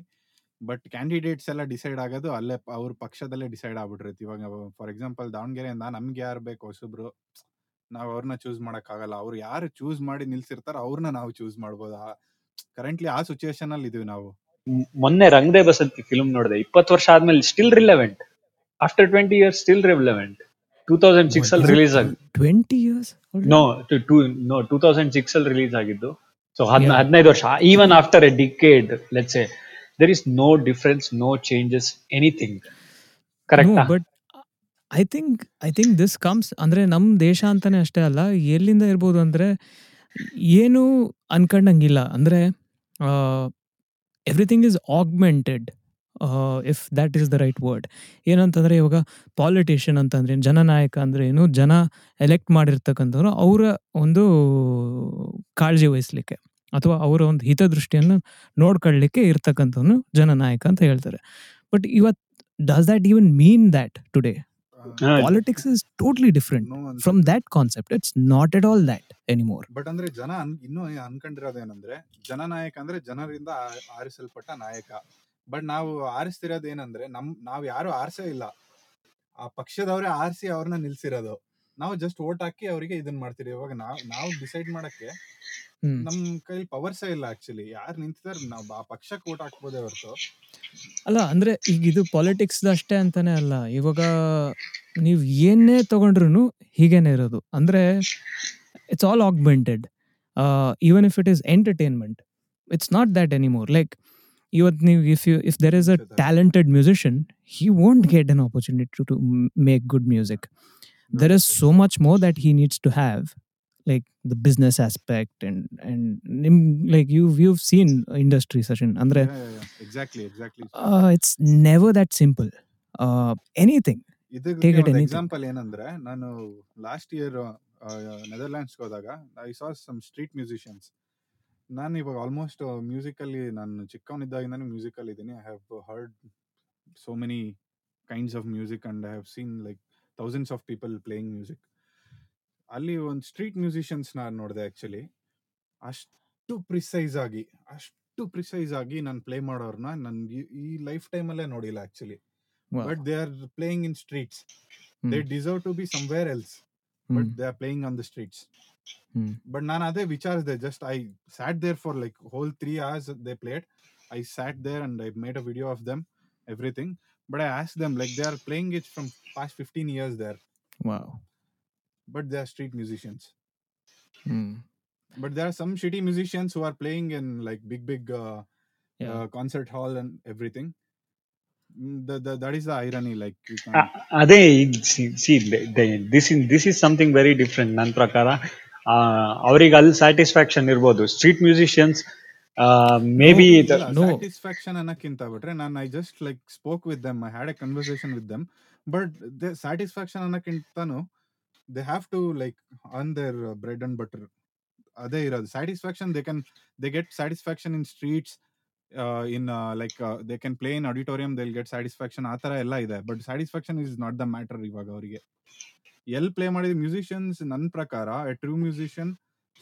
ಬಟ್ ಕ್ಯಾಂಡಿಡೇಟ್ಸ್ ಎಲ್ಲ ಡಿಸೈಡ್ ಆಗೋದು ಅಲ್ಲೇ ಅವ್ರ ಪಕ್ಷದಲ್ಲೇ ಡಿಸೈಡ್ ಆಗ್ಬಿಟ್ಟಿರುತ್ತೆ. ಇವಾಗ ಫಾರ್ ಎಕ್ಸಾಂಪಲ್ ದಾವಣಗೆರೆಯಿಂದ ನಮ್ಗೆ ಯಾರು ಬೇಕು, ಹೊಸಬ್ರು, ನಾವ್ ಅವ್ರನ್ನ ಚೂಸ್ ಮಾಡಕ್ ಆಗಲ್ಲ ಅವ್ರು ಯಾರು ಚೂಸ್ ಮಾಡಿ ನಿಲ್ಸಿರ್ತಾರ ಅವ್ರನ್ನ ನಾವು ಚೂಸ್ ಮಾಡ್ಬೋದಾ? ಕರೆಂಟ್ಲಿ ಆ ಸಿಚುವೇಶನ್ ಅಲ್ಲಿ ಇದೀವಿ ನಾವು. ಮೊನ್ನೆ ರಂಗದೇ ಬಸಂತಿ ಫಿಲ್ಮ್ ನೋಡಿದೆ. ಇಪ್ಪತ್ತು ವರ್ಷ ಆದ್ಮೇಲೆ still relevant after twenty years still relevant two thousand six ಅಲ್ಲಿ ರಿಲೀಸ್ ಆಗಿ twenty years no two no two thousand six ಅಲ್ಲಿ ರಿಲೀಸ್ ಆಗಿದ್ದು. ಸೊ. ಹದಿನೈದು ವರ್ಷ. Even after a decade let's a there is no difference no changes anything correct but I think I think this comes ಅಂದ್ರೆ ನಮ್ಮ ದೇಶ ಅಂತಾನೆ ಅಷ್ಟೇ ಅಲ್ಲ ಎಲ್ಲಿಂದ ಇರ್ಬೋದು ಅಂದ್ರೆ ಏನು ಅನ್ಕೊಂಡಂಗಿಲ್ಲ. ಅಂದರೆ everything is augmented if that is the right word ಏನಂತಂದರೆ ಇವಾಗ ಪಾಲಿಟಿಷಿಯನ್ ಅಂತಂದ್ರೆ ಏನು, ಜನನಾಯಕ ಅಂದರೆ ಏನು ಜನ ಎಲೆಕ್ಟ್ ಮಾಡಿರ್ತಕ್ಕಂಥವ್ರು ಅವರ ಒಂದು ಕಾಳಜಿ ವಹಿಸ್ಲಿಕ್ಕೆ ಅಥವಾ ಅವರ ಒಂದು ಹಿತದೃಷ್ಟಿಯನ್ನು ನೋಡ್ಕೊಳ್ಳಿಕ್ಕೆ ಇರ್ತಕ್ಕಂಥವ್ನು ಜನನಾಯಕ ಅಂತ ಹೇಳ್ತಾರೆ. ಬಟ್ ಇವತ್ತು does that even mean that today politics is totally different from that concept it's not at all that anymore but ಅಂದ್ರೆ ಜನ ಇನ್ನು ಅನ್ಕೊಂಡಿರೋದೇನಂದ್ರೆ ಜನನಾಯಕ ಅಂದ್ರೆ ಜನರಿಂದ ಆರಿಸಲ್ಪಟ್ಟ ನಾಯಕ. ಬಟ್ ನಾವು ಆರಿಸ್ತಿರೋದು ಏನಂದ್ರೆ ನಮ್ ನಾವ್ ಯಾರು ಆರಿಸೇ ಇಲ್ಲ. ಆ ಪಕ್ಷದವರೇ ಆರಿಸಿ ಅವ್ರನ್ನ ನಿಲ್ಸಿರೋದು. ನಾವು ಜಸ್ಟ್ ವೋಟ್ ಹಾಕಿ ಅವರಿಗೆ ಇದನ್ನ ಮಾಡ್ತೀರಿ. ಇವಾಗ ನಾವ್ ನಾವು ಡಿಸೈಡ್ ಮಾಡಕ್ಕೆ ನಮ್ ಕೈಲಿ ಪವರ್ಸೇ ಇಲ್ಲ ಆಕ್ಚುಲಿ ಯಾರು ನಿಂತಿದ್ದಾರೆ ನಾವು ಆ ಪಕ್ಷಕ್ಕೆ ಓಟ್ ಹಾಕ್ಬೋದೇ ಹೊರತು. ಅಲ್ಲ ಅಂದ್ರೆ ಈಗ ಇದು ಪಾಲಿಟಿಕ್ಸ್ ಅಷ್ಟೇ ಅಂತಾನೆ ಅಲ್ಲ. ಇವಾಗ ನೀವು ಏನೇ ತಗೊಂಡ್ರು ಹೀಗೇನೆ ಇರೋದು. ಅಂದ್ರೆ it's all augmented even if it is entertainment it's not that anymore like ಇವತ್ತು ನೀವು if you if there is a talented musician he won't get an opportunity to make good music there is so much more that he needs to have like the business aspect and and nim- like you've you've seen industry session andre exactly exactly uh, it's never that simple uh, anything Take ಇದಕ್ಕೆ it ಒಂದು anything. Example ಏನಂದ್ರೆ ನಾನು last year Netherlands ಹೋದಾಗ I saw some street musicians ನಾನು ಇವಾಗ almost music ಅಲ್ಲಿ ನಾನು ಚಿಕ್ಕವನಿದ್ದಾಗಿಂದಾನು music ಅಲ್ಲಿ ಇದ್ದೀನಿ I have heard so many kinds of music and I have seen like thousands of people playing music ಅಲ್ಲಿ ಒಂದು ಸ್ಟ್ರೀಟ್ ಮ್ಯೂಸಿಷಿಯನ್ಸ್ ನಾನು ನೋಡಿದೆ ಆ್ಯಕ್ಚುಲಿ ಅಷ್ಟು ಪ್ರಿಸೈಸ್ ಆಗಿ ಅಷ್ಟು ಪ್ರಿಸೈಸ್ ಆಗಿ ನಾನು ಪ್ಲೇ ಮಾಡೋರ್ನ ನಾನು ಈ ಲೈಫ್ ಟೈಮಲ್ಲೇ ನೋಡಿಲ್ಲ actually. But they are playing in streets they deserve to be somewhere else but they are playing on the streets the streets. but ನಾನು ಅದೇ ವಿಚಾರಿಸಿದೆ just I sat there for like whole three hours they played I sat there and I made a video of them everything But I ask them like they are playing it from past fifteen years there wow but they are street musicians Hmm. but there are some shitty musicians who are playing in like big big uh, Yeah. uh, concert hall and everything Mm, the, the, that is the irony like you can ಅದೇ see this in this is something very different ನನ್ನ ಪ್ರಕಾರ ಅವ್ರಿಗೆ ಅಲ್ಲಿ satisfaction ಇರ್ಬೋದು street musicians Uh, maybe the, No. Satisfaction ಅನ್ನಕ್ಕಿಂತ ಬಿಟ್ರೆ ನಾನು I just like spoke with them I had a conversation with them but the satisfaction ಅನ್ನಕ್ಕಿಂತಾನು they have to like on their bread and butter ಅದೇ ಇರೋದು. Satisfaction they can they get satisfaction in streets in like they can play in auditorium they get satisfaction ಆ ಥರ ಎಲ್ಲ ಇದೆ. But satisfaction is not the matter ಇವಾಗ ಅವರಿಗೆ. ಎಲ್ಲಿ play ಮಾಡಿದ ಮ್ಯೂಸಿಷಿಯನ್ಸ್ ನನ್ನ ಪ್ರಕಾರ ಎ ಟ್ರೂ ಮ್ಯೂಸಿಷಿಯನ್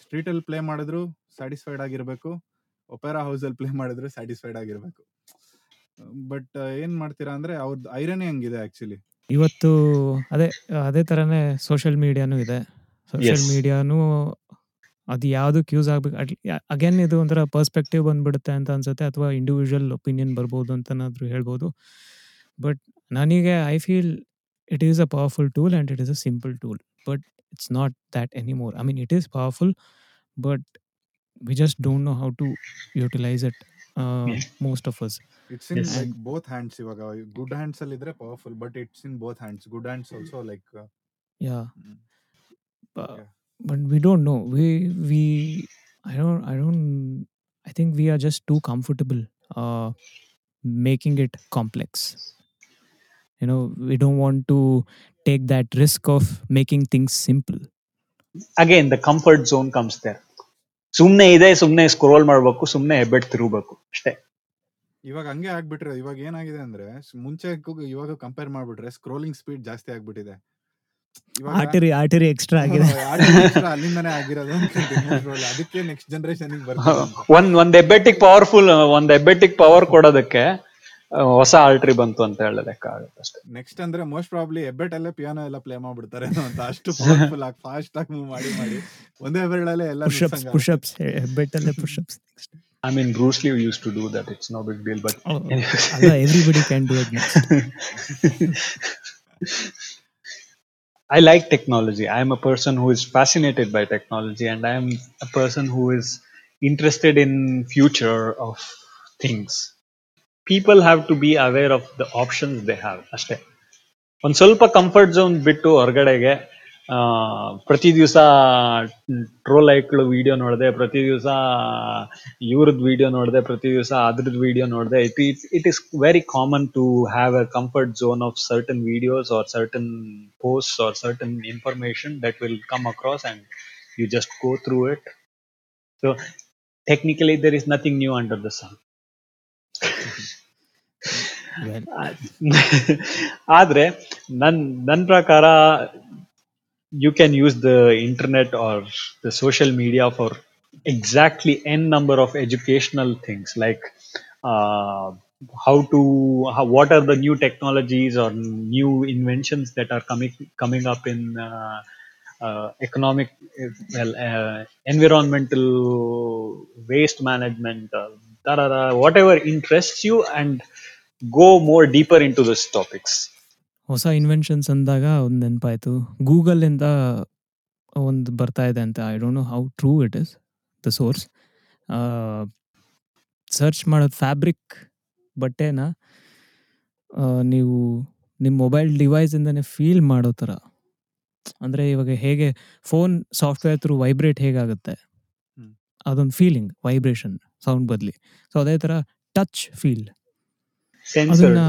ಸ್ಟ್ರೀಟಲ್ಲಿ ಪ್ಲೇ ಮಾಡಿದ್ರು ಸ್ಯಾಟಿಸ್ಫೈಡ್ ಆಗಿರಬೇಕು. ಒಪೆರಾ ಅಲ್ಲಿ ಪ್ಲೇ ಮಾಡಿದ್ರೆ ಸ್ಯಾಟಿಸ್ಫೈಡ್ ಆಗಿರ್ಬೇಕು. ಬಟ್ ಏನ್ ಮಾಡ್ತೀರಾ ಅಂದ್ರೆ ಅವ್ರದ್ದು ಐರನೇ ಹಂಗಿದೆ ಆಕ್ಚುಲಿ ಇವತ್ತು ಅದೇ ಅದೇ ಥರನೇ ಸೋಷಿಯಲ್ ಮೀಡಿಯಾನು ಇದೆ. ಸೋಷಿಯಲ್ ಮೀಡಿಯಾನು ಅದು ಯಾವುದಕ್ಕೆ ಯೂಸ್ ಆಗ್ಬೇಕು ಅಗೇನ್ ಇದು ಒಂಥರ ಪರ್ಸ್ಪೆಕ್ಟಿವ್ ಬಂದ್ಬಿಡುತ್ತೆ ಅಂತ ಅನ್ಸುತ್ತೆ ಅಥವಾ ಇಂಡಿವಿಜುವಲ್ ಒಪಿನಿಯನ್ ಬರ್ಬೋದು ಅಂತನಾದ್ರೂ ಹೇಳ್ಬೋದು. ಬಟ್ ನನಗೆ I feel it is a powerful tool and it is a simple tool but it's not that anymore I mean it is powerful but We just don't know how to utilise it Yeah. Most of us it's in Yes. Like both hands ಇವಾಗ good hands ಅಲ್ಲಿ ಇದ್ರೆ powerful but it's in both hands good hands also like yeah but we don't know we we i don't i don't i think we are just too comfortable uh making it complex you know we don't want to take that risk of making things simple again the comfort zone comes there ಸುಮ್ನೆ ಇದೆ ಸುಮ್ನೆ scroll ಮಾಡ್ಬೇಕು ಸುಮ್ನೆ ಹೆಬ್ಬೆಟ್ ತಿರುಗಬೇಕು ಅಷ್ಟೇ. ಇವಾಗ ಹಂಗೆ ಆಗ್ಬಿಟ್ರೆ ಇವಾಗ ಏನಾಗಿದೆ ಅಂದ್ರೆ ಮುಂಚೆ ಇವಾಗ ಕಂಪೇರ್ ಮಾಡ್ಬಿಟ್ರೆ ಸ್ಕ್ರೋಲಿಂಗ್ ಸ್ಪೀಡ್ ಜಾಸ್ತಿ ಆಗ್ಬಿಟ್ಟಿದೆ. ಇವಾಗ ಆಟರಿ ಎಕ್ಸ್ಟ್ರಾ ಆಗಿದೆ. ಅಲ್ಲಿಂದಾನೇ ಆಗಿರೋದು ಅದಕ್ಕೆ ನೆಕ್ಸ್ಟ್ ಜನರೇಷನ್. ಒಂದ್ ಒಂದ್ ಹೆಬ್ಬೆಟ್ಟಿಗ್ ಪವರ್ಫುಲ್ ಒಂದ್ ಹೆಬ್ಬೆಟ್ಟಿಗ್ ಪವರ್ ಕೊಡೋದಕ್ಕೆ ಹೊಸ ಆಲ್ಟ್ರಿ ಬಂತು ಅಂತ ಹೇಳೋದಕ್ಕೆ ಆಗುತ್ತೆ ಅಷ್ಟೇ ನೆಕ್ಸ್ಟ್ ಅಂದ್ರೆ ಮೋಸ್ಟ್ ಪ್ರಾಬ್ಲಿ ಹೆಬ್ಬೆಟಲ್ಲೇ ಪಿಯಾನೋ ಎಲ್ಲ ಪ್ಲೇ ಮಾಡ್ಬಿಡ್ತಾರೆ ಅಂತ ಅಷ್ಟು ಪವರ್ಫುಲ್ ಆಗಿ ಫಾಸ್ಟ್ ಆಗಿ ಮೂವ್ ಮಾಡಿ ಮಾಡಿ ಒಂದೇ ಬೆರಳಲ್ಲೇ ಎಲ್ಲ push-ups ನುಗ್ಸಂಗ್ push-ups ಬೆಟ್ಟಲ್ಲೇ push-ups next I mean Bruce Lee used to do that it's no big deal but Oh, ಅಲ್ಲ everybody can do it next I like technology. I am a person who is fascinated by technology, and I am a person who is interested in future of things. People have to be aware of the options they have. ಅಷ್ಟೇ ಒಂದ್ ಸ್ವಲ್ಪ comfort zone ಬಿಟ್ಟು ಹೊರಗಡೆಗೆ ಆ, ಪ್ರತಿ ದಿವಸ troll ಐಕ್ಳು video ನೋಡಿದೆ ಪ್ರತಿ ದಿವಸ ಇವ್ರದ್ದು ವಿಡಿಯೋ ನೋಡಿದೆ ಪ್ರತಿ ದಿವಸ ಅದ್ರದ್ದು ವಿಡಿಯೋ ನೋಡಿದೆ it it it is very common to have a comfort zone of certain videos or certain posts or certain information that will come across and you just go through it so technically there is nothing new under the sun well ಆದ್ರೆ ನನ್ ನನ್ ಪ್ರಕಾರ you can use the internet or the social media for exactly n number of educational things like uh, how to how, what are the new technologies or new inventions that are coming coming up in uh, uh, economic uh, well uh, environmental waste management uh, da-da-da, whatever interests you and go deeper into this topics ಹೊಸ inventions ಅಂದಾಗ ಒಂದು ನೆನಪಾಯ್ತು. ಇಂದ ಒಂದು ಬರ್ತಾ ಇದೆ ಅಂತ. I don't know how true it is the source search ಮಾಡೋದು ಫ್ಯಾಬ್ರಿಕ್ ಬಟ್ಟೆನ ನೀವು ನಿಮ್ಮ ಮೊಬೈಲ್ ಡಿವೈಸಿಂದನೇ ಫೀಲ್ ಮಾಡೋ ಥರ. ಅಂದರೆ ಇವಾಗ ಹೇಗೆ ಫೋನ್ ಸಾಫ್ಟ್ವೇರ್ ಥ್ರೂ ವೈಬ್ರೇಟ್ ಹೇಗಾಗುತ್ತೆ. ಅದೊಂದು ಫೀಲಿಂಗ್ ವೈಬ್ರೇಷನ್ ಸೌಂಡ್ ಬದಲಿ. ಸೊ ಅದೇ ಥರ ಟಚ್ ಫೀಲ್ ಅದನ್ನ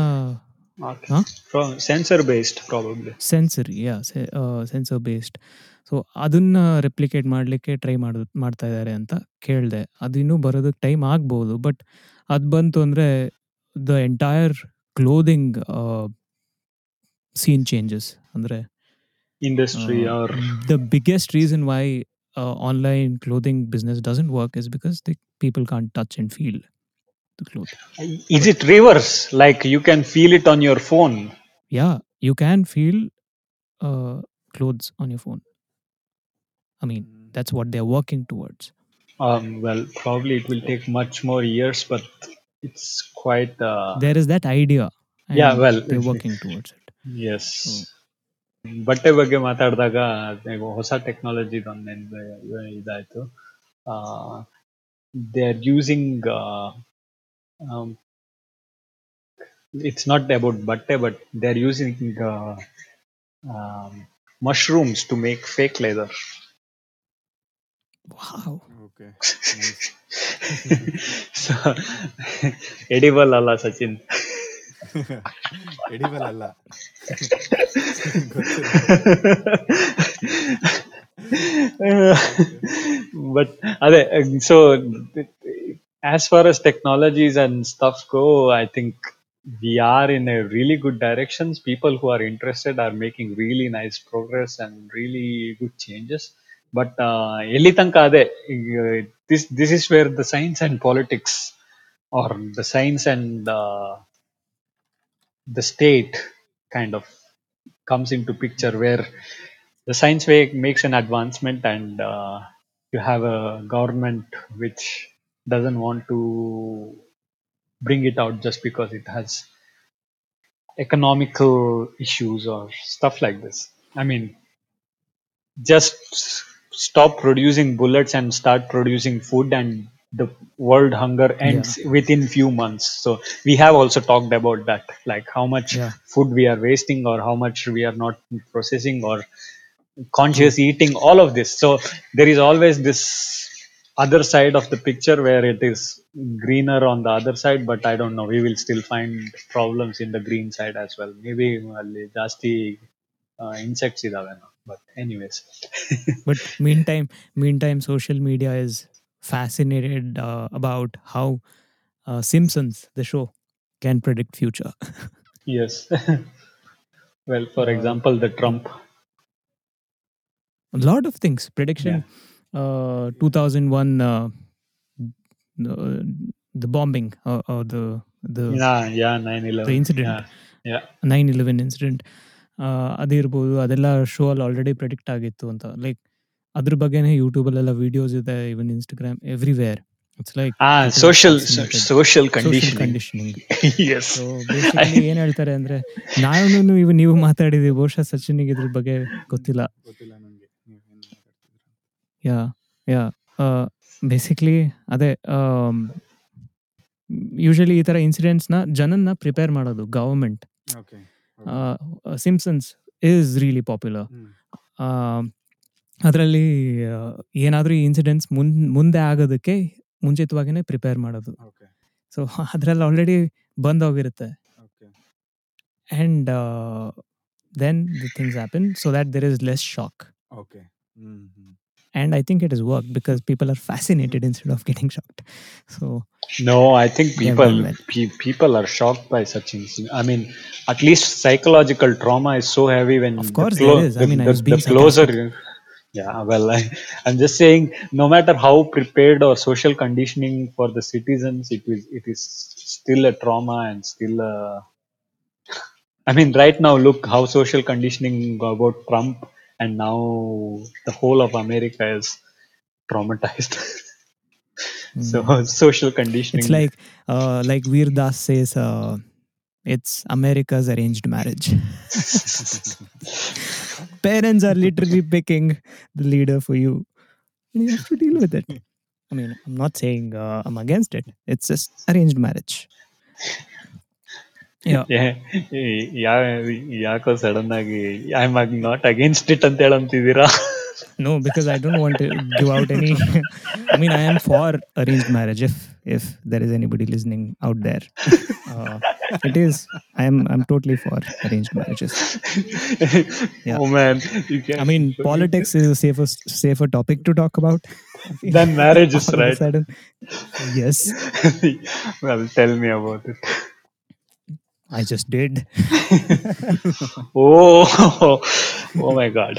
Okay. Huh? From sensor based, probably. Sensory yeah sensor based so ಅದನ್ನ ರೆಪ್ಲಿಕೇಟ್ ಮಾಡಲಿಕ್ಕೆ ಟ್ರೈ ಮಾಡ್ ಮಾಡ್ತಾ ಇದ್ದಾರೆ ಅಂತ ಕೇಳಿದೆ ಅದಿನ್ನೂ ಬರೋದಕ್ಕೆ ಟೈಮ್ ಆಗ್ಬೋದು ಬಟ್ ಅದು ಬಂತು ಅಂದರೆ the entire clothing scene changes ಅಂದರೆ industry are the biggest reason why online clothing business doesn't work is because the people can touch and feel The cloth is it reverse? Like you can feel it on your phone. yeah you can feel uh, clothes on your phone i mean that's what they're working towards Um, well, probably it will take much more years, but it's quite. Uh, there is that idea and Yeah, well, they're working towards it yes. Hmm. ಬಟ್ಟೆ ಬಗ್ಗೆ ಮಾತಾಡಿದಾಗ ಈಗ ಹೊಸ technology ಒಂದು ಇದಾಯ್ತು they are using it's not about ಬಟ್ಟೆ but they are using mushrooms to make fake leather wow okay nice so edible ಅಲ್ಲ Sachin edible ಅಲ್ಲ ಗೊತ್ತಿಲ್ಲ but ಅದೇ so as far as technologies and stuff go i think we are in a really good directions people who are interested are making really nice progress and really good changes but uh, ಎಲ್ಲಿ ತನಕ ಅದೇ ಈಗ this this is where the science and politics or the science and uh, the state kind of comes into picture where the science way makes an advancement and uh, you have a government which doesn't want to bring it out just because it has economical issues or stuff like this. I mean just stop producing bullets and start producing food and the world hunger ends within few months. So we have also talked about that like how much Yeah. food we are wasting or how much we are not processing or conscious eating all of this. So there is always this other side of the picture where it is greener on the other side but i don't know we will still find problems in the green side as well maybe ಅಲ್ಲಿ ಜಾಸ್ತಿ insects ಇದಾವೇನೋ but anyways But meantime, meantime, social media is fascinated uh, about how uh, Simpsons, the show, can predict future. yes well for Uh, example the trump a lot of things. Prediction. Uh, 2001, uh, the, the bombing or, or the the yeah yeah 9-11 the incident. yeah yeah. Nine incident. Incident ಅದಿರ್ಬೋದು ಅದೆಲ್ಲ show ಅಲ್ಲಿ already predict ಆಗಿತ್ತು ಅಂತ. Like ಅದ್ರ ಬಗ್ಗೆನೇ ಯೂಟ್ಯೂಬಲ್ಲೆಲ್ಲ videos ಇದೆ even Instagram everywhere it's like social social conditioning ಏನ್ ಹೇಳ್ತಾರೆ ಅಂದ್ರೆ ನಾನು ಇವ್ ನೀವು ಮಾತಾಡಿದೀವಿ ಬಹುಶಃ ಸಚಿನ್ ಇದ್ರ ಬಗ್ಗೆ ಗೊತ್ತಿಲ್ಲ. ಗೊತ್ತಿಲ್ಲ ನನಗೆ ನೀವು ಏನು ಮಾತಾಡ್ತಿದ್ದೀರಾ ಯಾ ಯಾ ಬೇಸಿಕ್ಲಿ ಅದೇ ಯೂಶಲಿ ಈ ತರ ಇನ್ಸಿಡೆಂಟ್ಸ್ನ ಜನನ್ನ ಪ್ರಿಪೇರ್ ಮಾಡೋದು government Simpsons is really popular ಅದರಲ್ಲಿ ಏನಾದರೂ ಈ ಇನ್ಸಿಡೆಂಟ್ಸ್ ಮುನ್ ಮುಂದೆ ಆಗೋದಕ್ಕೆ ಮುಂಚಿತವಾಗಿನೇ ಪ್ರಿಪೇರ್ ಮಾಡೋದು. ಸೊ ಅದರಲ್ಲಿ ಆಲ್ರೆಡಿ ಬಂದ್ ಹೋಗಿರುತ್ತೆ. And then the things happen so that there is less shock okay and i think it has worked because people are fascinated instead of getting shocked. So no i think people pe- people are shocked by such incidents i mean at least psychological trauma is so heavy when of course the, the, I mean, the, the closer yeah well I, am just saying no matter how prepared or social conditioning for the citizens it is it is still a trauma and still a I mean, right now, look how social conditioning about Trump and now the whole of America is traumatized. so social conditioning. It's like uh, like Veer Das says, uh, it's America's arranged marriage. Parents are literally picking the leader for you, and you have to deal with it. I mean, I'm not saying uh, I'm against it. It's just arranged marriage. Yeah. ಯಾ- ಯಾಕೋ sudden ಆಗಿ I am not against it ಅಂತ ಹೇಳಂತಿದ್ದೀರಾ No, because I don't want to give out any. I mean, I am for arranged marriage. If if there is anybody listening out there, uh, it is. I am. I'm totally for arranged marriages. Yeah. Oh man I mean, politics is a safer safer topic to talk about. Then marriages, All of a right? sudden. Yes, well tell me about it I just did. oh oh my god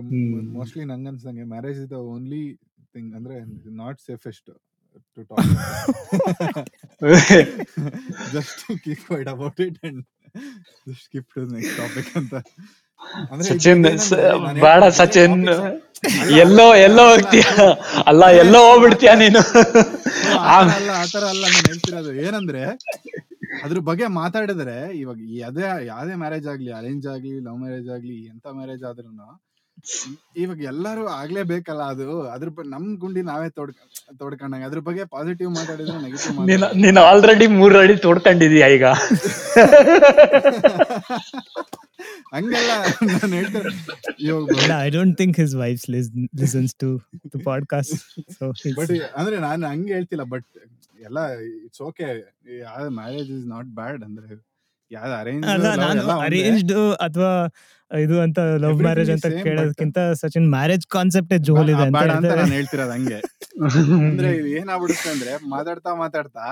Hmm. Mostly ನಂಗೆ ಅನ್ಸಂಗೆ marriage is the only thing ಅಂದ್ರೆ not safest to talk just keep quiet about it and just keep to next topic ಅಂತ ಅಂದ್ರೆ ಸಚಿನ್ ಬೇಡ ಸಚಿನ್. ಎಲ್ಲೋ ಎಲ್ಲೋ ಹೋಗ್ತೀಯ? ಅಲ್ಲ ಎಲ್ಲೋ ಹೋಗ್ಬಿಡ್ತೀಯ ನೀನು? ಆತರ ಅಲ್ಲ ಆತರ ಅಲ್ಲ ನಾನು ಹೇಳ್ತಿರೋದು. ಏನಂದ್ರೆ ಅದ್ರ ಬಗ್ಗೆ ಮಾತಾಡಿದ್ರೆ ಇವಾಗ ಯಾವ್ದೇ ಯಾವ್ದೇ ಮ್ಯಾರೇಜ್ ಆಗ್ಲಿ ಅರೇಂಜ್ ಆಗ್ಲಿ ಲವ್ ಮ್ಯಾರೇಜ್ ಆಗ್ಲಿ ಎಂತ ಮ್ಯಾರೇಜ್ ಆದ್ರೂ ಇವಾಗ ಎಲ್ಲರೂ ಆಗ್ಲೇಬೇಕಲ್ಲ ಅದು. ಅದ್ರ ಬಗ್ಗೆ ನಮ್ ಗುಂಡಿ ನಾವೇ ತೋಡ್ ತೋಡ್ಕೊಂಡಂಗ. ಅದ್ರ ಬಗ್ಗೆ ಪಾಸಿಟಿವ್ ಮಾತಾಡಿದ್ರೆ ನೆಗೆಟಿವ್ ನೀನ್ ನೀನ್ ಆಲ್ರೆಡಿ ಮೂರ್ ಅಡಿ ತೋಡ್ಕೊಂಡಿದೀಯ ಈಗ? ಹಂಗಲ್ಲ ನಾನು ಹೇಳ್ತೇನೆ ಇವಾಗ I don't think his wife listens to the podcast so but ಅಂದ್ರೆ ನಾನು ಹಂಗೆ ಹೇಳ್ತಿಲ್ಲ ಬಟ್ ಎಲ್ಲ it's okay marriage is not bad ಅಂದ್ರೆ ಯಾವ್ದು ಅರೇಂಜ್ ಅಲ್ಲ ನಾನು ಅರೇಂಜ್ಡ್ ಅಥವಾ ಇದು ಅಂತ ಲವ್ ಮ್ಯಾರೇಜ್ ಅಂತ ಕೇಳೋದಕ್ಕಿಂತ ಸಚಿನ್ ಮ್ಯಾರೇಜ್ ಕಾನ್ಸೆಪ್ಟ್ ಜೋಲ್ ಇದೆ ಅಂತ. ನಾನು ಹೇಳ್ತಿರೋದು ಹಂಗೆ. ಅಂದ್ರೆ ಇದು ಏನಾಗ್ಬಿಡುತ್ತೆ ಅಂದ್ರೆ ಮಾತಾಡ್ತಾ ಮಾತಾಡ್ತಾ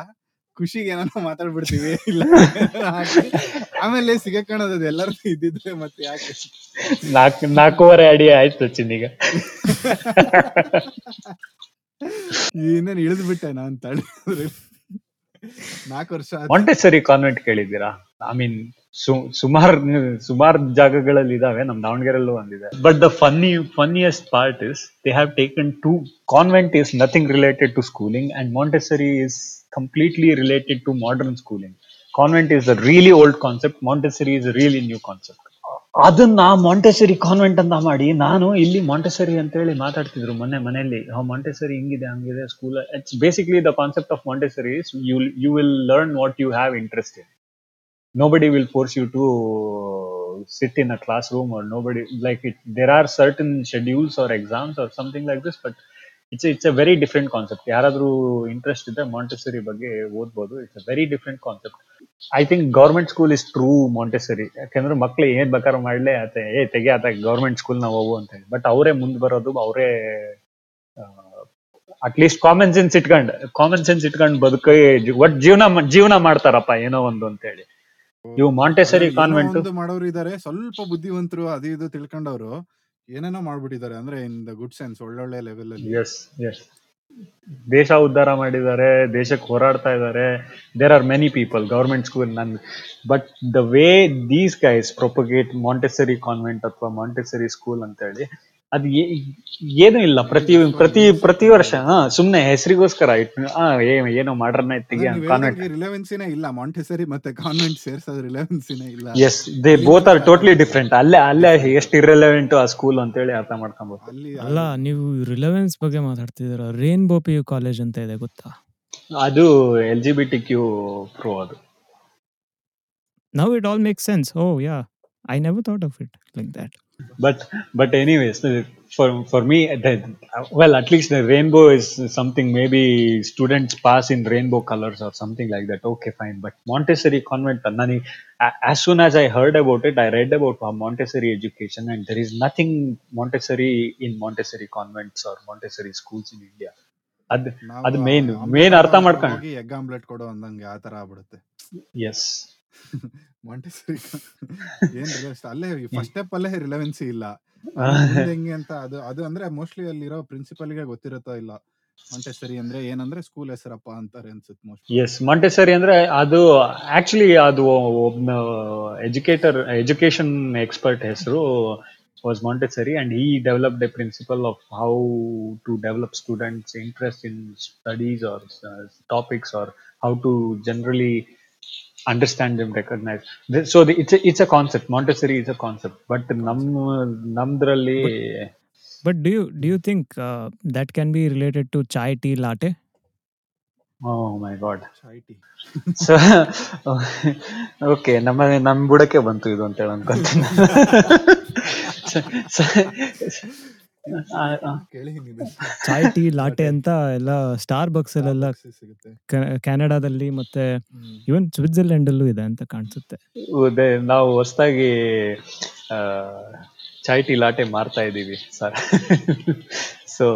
ಖುಷಿಗೆ ಏನಾದ್ರು ಮಾತಾಡ್ಬಿಡ್ತೀವಿ ಇಲ್ಲ ಆಮೇಲೆ ಸಿಗಕ್ಕಣದು ಅದು ಎಲ್ಲರೂ ಇದ್ದಿದ್ರೆ ಮತ್ತೆ ಯಾಕೆ? ನಾಲ್ಕು ನಾಲ್ಕೂವರೆ ಅಡಿ ಆಯ್ತು ಸಚಿನ್ ಈಗ. ಇನ್ನೇನು ಇಳಿದು ಬಿಟ್ಟೆ ನಾನ್ ತಡಿ ನಾಲ್ಕು ವರ್ಷ. ಮಾಂಟೆಸರಿ ಕಾನ್ವೆಂಟ್ ಕೇಳಿದ್ದೀರಾ? ಐ ಮೀನ್ ಸುಮಾರ್ ಸುಮಾರ್ ಜಾಗಗಳಲ್ಲಿ ಇದಾವೆ, ನಮ್ ದಾವಣಗೆರೆಲ್ಲೂ ಒಂದಿದೆ. But the funny funniest part is they have taken to convent is nothing related to schooling and Montessori is completely related to modern schooling convent is a really old concept Montessori is really new concept ಅದನ್ನ Montessori convent ಅಂತ ಮಾಡಿ, ನಾನು ಇಲ್ಲಿ Montessori ಅಂತ ಹೇಳಿ ಮಾತಾಡ್ತಿದ್ರು ಮೊನ್ನೆ ಮನೆಯಲ್ಲಿ. ಮಾಂಟೆಸರಿ ಹಿಂಗಿದೆ, ಹಂಗಿದೆ school it's basically the concept of Montessori you you will learn what you have interest nobody will force you to sit in a classroom or nobody, like, it, there are certain schedules or exams or something like this, but it's it's it's very different concept ಯಾರಾದ್ರೂ interest ಇದ್ರೆ Montessori ಬಗ್ಗೆ ಓದ್ಬೋದು. It's a very different concept I think government school is true Montessori ಯಾಕಂದ್ರೆ ಮಕ್ಳು ಏನ್ ಬೇಕಾದ್ರೂ ಮಾಡ್ಲೆ ಆತ ಏ, ತೆಗೆ ಆತ ಗೌರ್ಮೆಂಟ್ ಸ್ಕೂಲ್ ನಾವು ಹೋಗು ಅಂತ ಹೇಳಿ. ಬಟ್ ಅವರೇ ಮುಂದ್ ಬರೋದು, ಅವರೇ ಅಟ್ಲೀಸ್ಟ್ ಕಾಮನ್ ಸೆನ್ಸ್ ಇಟ್ಕೊಂಡು ಕಾಮನ್ ಸೆನ್ಸ್ ಇಟ್ಕೊಂಡು ಬದುಕಿ ಒಟ್ ಜೀವನ ಜೀವನ ಮಾಡ್ತಾರಪ್ಪ, ಏನೋ ಒಂದು ಅಂತ ಹೇಳಿ. ಇವು ಮಾಂಟೆಸರಿ ಕಾನ್ವೆಂಟ್ ಮಾಡೋರು ಇದಾರೆ. ಸ್ವಲ್ಪ ಬುದ್ಧಿವಂತರು ಅದು ಇದು ತಿಳ್ಕೊಂಡವ್ರು. ಏನೇನೋ ಮಾಡ್ಬಿಟ್ಟಿದ್ದಾರೆ ಅಂದ್ರೆ ಇನ್ ದ ಗುಡ್ ಸೆನ್ಸ್ ಒಳ್ಳೊಳ್ಳೆ ಲೆವೆಲ್ ಅಲ್ಲಿ. ಎಸ್ ಎಸ್ ದೇಶ ಉದ್ಧಾರ ಮಾಡಿದ್ದಾರೆ ದೇಶಕ್ಕೆ ಹೋರಾಡ್ತಾ ಇದ್ದಾರೆ. There are many people government school none but the way these guys propagate Montessori convent ಅಥವಾ ಮಾಂಟೆಸರಿ ಸ್ಕೂಲ್ ಅಂತ ಹೇಳಿ ಅದು ಏನು ಇಲ್ಲ. ಪ್ರತಿ ಪ್ರತಿ ಪ್ರತಿ ವರ್ಷ ಹಾ ಸುಮ್ನೆ ಹೆಸರಿಗೋಸ್ಕರ ಏನೋ ಮಾಡ್ರನ್ನ ತೆಗಿ ಕಾನ್ವೆಂಟ್ ರಿಲೆವೆನ್ಸಿನೇ ಇಲ್ಲ. ಮಾಂಟೆಸರಿ ಮತ್ತೆ ಕಾನ್ವೆಂಟ್ ಸೇರ್ಸೋದ್ ರಿಲೆವೆನ್ಸಿನೇ ಇಲ್ಲ. Yes they both are totally different ಅಲ್ಲೇ ಅಲ್ಲೇ ಎಷ್ಟು ಇರ್ರೆಲೆವೆಂಟ್ ಆ ಸ್ಕೂಲ್ ಅಂತ ಹೇಳಿ ಅರ್ಥ ಮಾಡ್ಕೊಬಹುದು ಅಲ್ಲ ನೀವು ರಿಲೆವೆನ್ಸ್ ಬಗ್ಗೆ ಮಾತಾಡ್ತಿದ್ದೀರ? ರೇನ್ಬೋ ಪಿ ಕಾಲೇಜ್ ಅಂತ ಇದೆ ಗೊತ್ತಾ? ಅದು L G B T Q pro ಅದು. Now it all make sense oh yeah I never thought of it like that but but anyways uh, for for me the, well at least the rainbow is something maybe students pass in rainbow colors or something like that okay fine but montessori convent nani as soon as i heard about it i read about montessori education and there is nothing montessori in montessori convents or montessori schools in india ಅದ್ ನಾವು ಅದು main main main omelette ಅರ್ಥ ಮಾಡ್ಕೊಂಡು ಹೋಗಿ egg omelette ಕೊಡೋ ಅಂದಂಗೆ ಆ ತರ ಆಗ್ಬಿಡುತ್ತೆ ಎಸ್ ಮಾಂಟೆಸರಿ ಏನ್ ಅಲ್ಲೇ ಫಸ್ಟ್ ಸ್ಟೆಪ್ ಅಲ್ಲೇ ರಿಲೆವೆನ್ಸಿ ಇಲ್ಲ. ಮುಂದೆ ಹೆಂಗೆ ಅಂತ ಅದು ಅದು ಅಂದ್ರೆ ಮೋಸ್ಟ್ಲಿ ಅಲ್ಲಿರೋ ಪ್ರಿನ್ಸಿಪಲ್ಗೆ ಗೊತ್ತಿರುತ್ತೋ ಇಲ್ಲ? ಮಾಂಟೆಸರಿ ಅಂದ್ರೆ ಏನಂದ್ರೆ ಸ್ಕೂಲ್ ಹೆಸರಪ್ಪ ಅಂತಾರೆ ಅನ್ಸುತ್ತೆ ಮೋಸ್ಟ್ಲಿ ಎಸ್ ಮಾಂಟೆಸರಿ ಅಂದ್ರೆ ಅದು ಆಕ್ಚುಲಿ ಅದು ಒಬ್ಬ ಎಜುಕೇಟರ್ ಎಜುಕೇಶನ್ ಎಕ್ಸ್ಪರ್ಟ್ ಹೆಸರು ವಾಸ್ ಮಾಂಟೆಸರಿ ಅಂಡ್ ಈ developed a principle of how to develop students interest in studies or topics or how to generally understand them recognise so it's it's a concept Montessori is a concept but ನಮ್ಮ ನಮ್ದ್ರಲ್ಲಿ but do you do you think that can be related to chai tea latte oh my god chai tea so okay ನಮ್ಮ ನಮ್ ಬುಡಕ್ಕೆ ಬಂತು ಇದು ಅಂತ ಹೇಳಿ ಅನ್ಕೊಂತೀನಿ ಚಾಯ್ tea latte ಅಂತ ಎಲ್ಲ ಸ್ಟಾರ್ ಬಕ್ಸ್ ಅಲ್ಲೆಲ್ಲ ಸಿಗುತ್ತೆ. ಕೆನಡಾದಲ್ಲಿ ಮತ್ತೆ ಇವನ್ ಸ್ವಿಟ್ಜರ್ಲೆಂಡ್ ಅಲ್ಲೂ ಇದೆ ಅಂತ ಕಾಣಿಸುತ್ತೆ. ನಾವು ಹೊಸದಾಗಿ ಚಾಯ್ ಟೀ ಲಾಟೆ ಮಾರ್ತಾ ಇದೀವಿ sir. So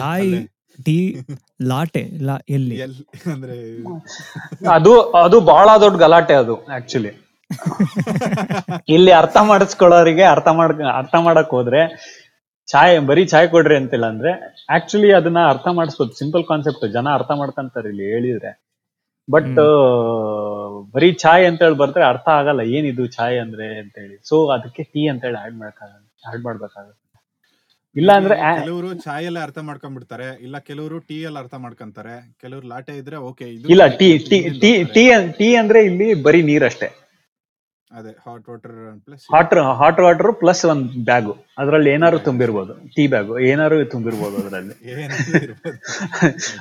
chai tea latte ಲಾ ಎಲ್ಲಿ? ಎಲ್ ಅಂದ್ರೆ ಅದು ಅದು ಬಹಳ ದೊಡ್ಡ ಗಲಾಟೆ ಅದು ಆಕ್ಚುಲಿ ಇಲ್ಲಿ ಅರ್ಥ ಮಾಡಿಸ್ಕೊಳ್ಳೋರಿಗೆ ಅರ್ಥ ಮಾಡ್ ಅರ್ಥ ಮಾಡಕ್ ಹೋದ್ರೆ ಚಾಯ್ ಬರೀ ಚಾಯ್ ಕೊಡ್ರಿ ಅಂತಿಲ್ಲ ಅಂದ್ರೆ ಆಕ್ಚುಲಿ ಅದನ್ನ ಅರ್ಥ ಮಾಡಿಸ್ಬೋದು. ಸಿಂಪಲ್ ಕಾನ್ಸೆಪ್ಟ್ ಜನ ಅರ್ಥ ಮಾಡ್ಕೊಂತಾರೆ ಇಲ್ಲಿ ಹೇಳಿದ್ರೆ. ಬಟ್ ಬರೀ ಚಾಯ್ ಅಂತ ಹೇಳಿ ಬರ್ತಾರೆ ಅರ್ಥ ಆಗಲ್ಲ. ಏನಿದು ಚಾಯ್ ಅಂದ್ರೆ ಅಂತ ಹೇಳಿ. ಸೊ ಅದಕ್ಕೆ ಟೀ ಅಂತ ಹೇಳಿ ಆಡ್ ಮಾಡಕ್ಕಾಗಲ್ಲ ಆಡ್ ಮಾಡ್ಬೇಕಾಗುತ್ತೆ. ಇಲ್ಲ ಅಂದ್ರೆ ಕೆಲವರು ಚಾಯ್ ಎಲ್ಲ ಅರ್ಥ ಮಾಡ್ಕೊಂಡ್ಬಿಡ್ತಾರೆ. ಇಲ್ಲ ಕೆಲವರು ಟೀ ಎಲ್ಲ ಅರ್ಥ ಮಾಡ್ಕೊಂತಾರೆ. ಕೆಲವರು ಲಾಟೆ ಇದ್ರೆ ಓಕೆ ಇಲ್ಲ tea tea tea tea tea ಅಂದ್ರೆ ಇಲ್ಲಿ ಬರೀ ನೀರಷ್ಟೇ. ಅದೇ hot water plus hot hot water plus ಒಂದ್ ಬ್ಯಾಗು ಅದ್ರಲ್ಲಿ ಏನಾದ್ರು ತುಂಬಿರ್ಬೋದು. ಟೀ ಬ್ಯಾಗು ಏನಾದ್ರು ತುಂಬಿರ್ಬೋದು ಅದರಲ್ಲಿ.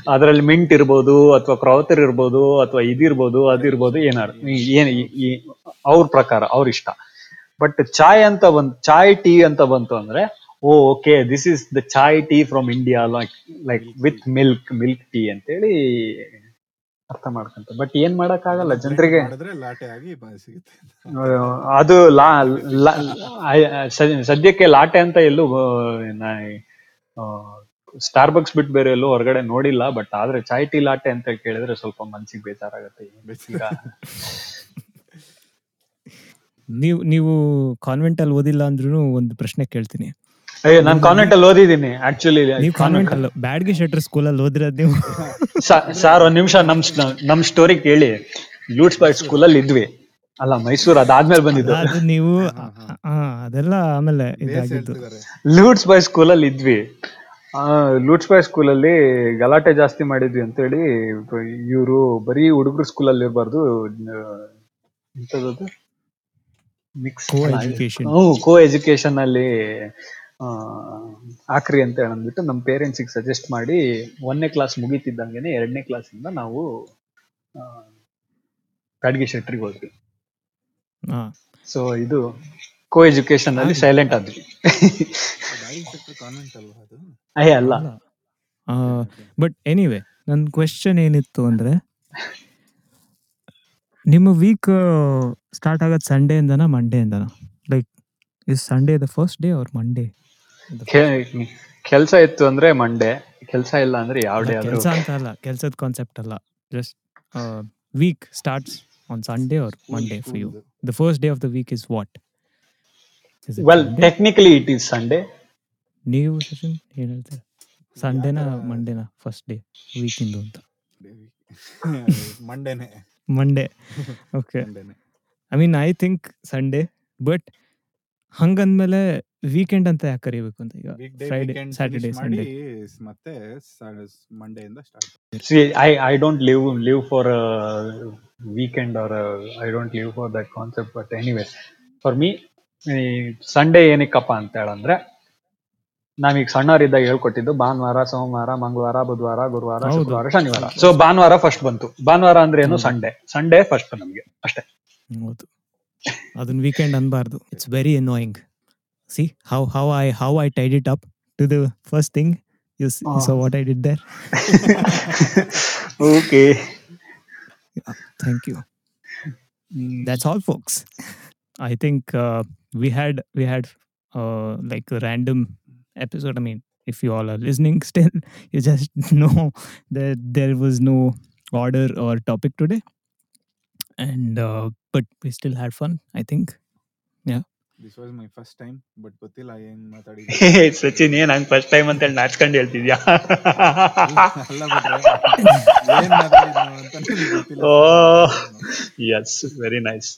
ಅದರಲ್ಲಿ ಮಿಂಟ್ ಇರ್ಬೋದು ಅಥವಾ ಕ್ರೌತರ್ ಇರ್ಬೋದು ಅಥವಾ ಇದಿರ್ಬೋದು ಅದಿರ್ಬೋದು ಏನಾರು ಏನ್ ಅವ್ರ ಪ್ರಕಾರ ಅವ್ರ ಇಷ್ಟ. ಬಟ್ ಚಾಯ್ ಅಂತ ಬಂತು ಚಾಯ್ ಟೀ ಅಂತ ಬಂತು ಅಂದ್ರೆ ಓ okay this is the chai tea from India like like with milk milk tea ಅಂತೇಳಿ ಅರ್ಥ ಮಾಡ್ಕೊಂತ. ಬಟ್ ಏನ್ ಮಾಡಕ್ ಆಗಲ್ಲ ಜನರಿಗೆ ಲಾಟೆ ಆಗಿ ಸಿಗುತ್ತೆ ಅದು ಲಾ ಸದ್ಯಕ್ಕೆ ಲಾಟೆ ಅಂತ ಎಲ್ಲೂ ಸ್ಟಾರ್ ಬಕ್ಸ್ ಬಿಟ್ಟು ಬೇರೆ ಎಲ್ಲೂ ಹೊರಗಡೆ ನೋಡಿಲ್ಲ ಬಟ್ ಆದ್ರೆ ಚಾಯ್ ಟೀ ಲಾಟೆ ಅಂತ ಕೇಳಿದ್ರೆ ಸ್ವಲ್ಪ ಮನ್ಸಿಗೆ ಬೇಜಾರಾಗತ್ತೆ. ನೀವು ನೀವು ಕಾನ್ವೆಂಟ್ ಅಲ್ಲಿ ಓದಿಲ್ಲ ಅಂದ್ರೂ ಒಂದು ಪ್ರಶ್ನೆ ಕೇಳ್ತೀನಿ. ಅಯ್ಯೋ ನಾನು ಕಾನ್ವೆಂಟ್ ಅಲ್ಲಿ ಓದಿದ್ದೀನಿ ಆಕ್ಚುಲಿ ನೀವು ಕಾನ್ವೆಂಟ್ ಅಲ್ಲ ಬ್ಯಾಡ್ಗೆ ಶೆಟ್ರ್ ಸ್ಕೂಲಲ್ಲಿ ಓದಿರೋದು ನೀವು. ಸರ್ ಒಂದ್ ನಿಮಿಷ ನಮ್ ನಮ್ ಸ್ಟೋರಿ ಕೇಳಿ. ಲೂಟ್ಸ್ ಬಾಯ್ ಸ್ಕೂಲಲ್ಲಿ ಇದ್ವಿ. ಅಲ್ಲ ಮೈಸೂರು ಅದಾದ್ಮೇಲೆ ಬಂದಿದ್ದು. ಅದು ನೀವು ಆ, ಅದೆಲ್ಲ ಆಮೇಲೆ ಹೇಳ್ತಿದ್ದಾರೆ. ಲೂಟ್ಸ್ ಬಾಯ್ ಸ್ಕೂಲಲ್ಲಿ ಇದ್ವಿ. ಆ, ಲೂಟ್ಸ್ ಬಾಯ್ ಸ್ಕೂಲಲ್ಲಿ ಗಲಾಟೆ ಜಾಸ್ತಿ ಮಾಡಿದ್ವಿ ಅಂತ ಹೇಳಿ ಇವರು ಬರೀ ಹುಡುಗರು ಸ್ಕೂಲ್ ಅಲ್ಲಿ ಇರಬಾರ್ದು ಎಂತದ್ದು ಮಿಕ್ಸ್ Co-education. ಕೋ ಎಜುಕೇಶನ್ ಅಲ್ಲಿ ಹಾಕ್ರಿ ಅಂತ ಅಂದ್ಬಿಟ್ಟು ನಮ್ಮ ಪೇರೆಂಟ್ಸಿಗೆ ಸಜೆಸ್ಟ್ ಮಾಡಿ ಒಂದನೇ ಕ್ಲಾಸ್ ಮುಗೀತಿದ್ದಂಗೆನೆ ಎರಡನೇ ಕ್ಲಾಸಿಂದ ನಾವು ಆ, ಬ್ಯಾಡ್ಗೆ ಶೆಟ್ರಿಗೆ ಹೋದ್ವಿ. ಹಾ. ಸೊ ಇದು ಕೋ ಎಜುಕೇಶನ್ ಅಲ್ಲಿ ಸೈಲೆಂಟ್ ಆದ್ವಿ. ಅಯ್ಯ ಅಲ್ಲ. ಬಟ್ ಎನಿವೆ ನನ್ನ ಕ್ವೆಶನ್ ಏನಿತ್ತು ಅಂದ್ರೆ ನಿಮ್ಮ ವೀಕ್ ಸ್ಟಾರ್ಟ್ ಆಗೋದು ಮಂಡೇ ಇಂದನ like is Sunday the first day or Monday ಕೆಲಸ ಇತ್ತು ಅಂದ್ರೆ ಮಂಡೇ ಕೆಲಸ ಇಲ್ಲ ಅಂದ್ರೆ ಯಾವ ಡೇ ಕೆಲಸ ಅಂತ ಅಲ್ಲ ಕೆಲಸದ ಕಾನ್ಸೆಪ್ಟ್ ಅಲ್ಲ. Just week starts on Sunday or Monday for you the first day of the week is what well technically it is Sunday ನೀವು ಸಚಿನ್ ಏನ್ ಹೇಳ್ತೀರಾ? ಸಂಡೇನಾ ಮಂಡೇನಾ ಫಸ್ಟ್ ಡೇ ವೀಕಿಂದು ಅಂತ. ಮಂಡೇನೆ Monday okay I mean I think Sunday but ಹಂಗಂದ್ಮೇಲೆ weekend ಅಂತ ಯಾಕೆ ಕರಿಬೇಕು ಅಂತ ಈಗ? Friday weekend Saturday Sunday. ಮತ್ತೆ ಮಂಡೇ ಇಂದ start see I I don't live live for a or I don't live for that for that concept. But anyway, for me, Sunday ಏನಕ್ಕಪ್ಪ ಅಂತ ಹೇಳಂದ್ರೆ ನಾವೀಗ ಸಣ್ಣವರಿದ್ದಾಗ ಹೇಳ್ಕೊಟ್ಟಿದ್ದು ಭಾನುವಾರ ಸೋಮವಾರ ಮಂಗಳವಾರ ಬುಧವಾರ ಗುರುವಾರ. ಶುಕ್ರವಾರ ಶನಿವಾರ. ಸೊ ಭಾನುವಾರ ಫಸ್ಟ್ ಬಂತು. ಭಾನುವಾರ ಅಂದ್ರೆ ಏನು? ಸಂಡೇ. ಸಂಡೇ ಫಸ್ಟ್ ನಮ್ಗೆ. ಅಷ್ಟೇ. ಹೌದು. ಅದನ್ನ weekend ಅನ್ಬಾರ್ದು. It's very see how how I how I tied it up to the first thing. You see, oh. saw ah. what I did there. okay. Yeah, thank you. Hmm. That's all, folks. I think uh, we had we had uh, like a random episode. I mean, if you all are listening still, you just know that there was no order or topic today, and uh, but we still had fun. I think, yeah. This was my first time but ಗೊತ್ತಿಲ್ಲ ಏನ್ ಮಾತಾಡಿ ಸಚಿನ್ ಏನ್ ಹಂಗ್ first time ಅಂತ ಹೇಳಿ ನಾಚ್ಕೊಂಡು ಹೇಳ್ತಿದ್ಯಾ? ಅಲ್ಲ ಬಿಟ್ರೆ ಏನ್ ಮಾತಾಡಿದ್ನು ಅಂತ ನನಗೆ ಗೊತ್ತಿಲ್ಲ ಓ yes very nice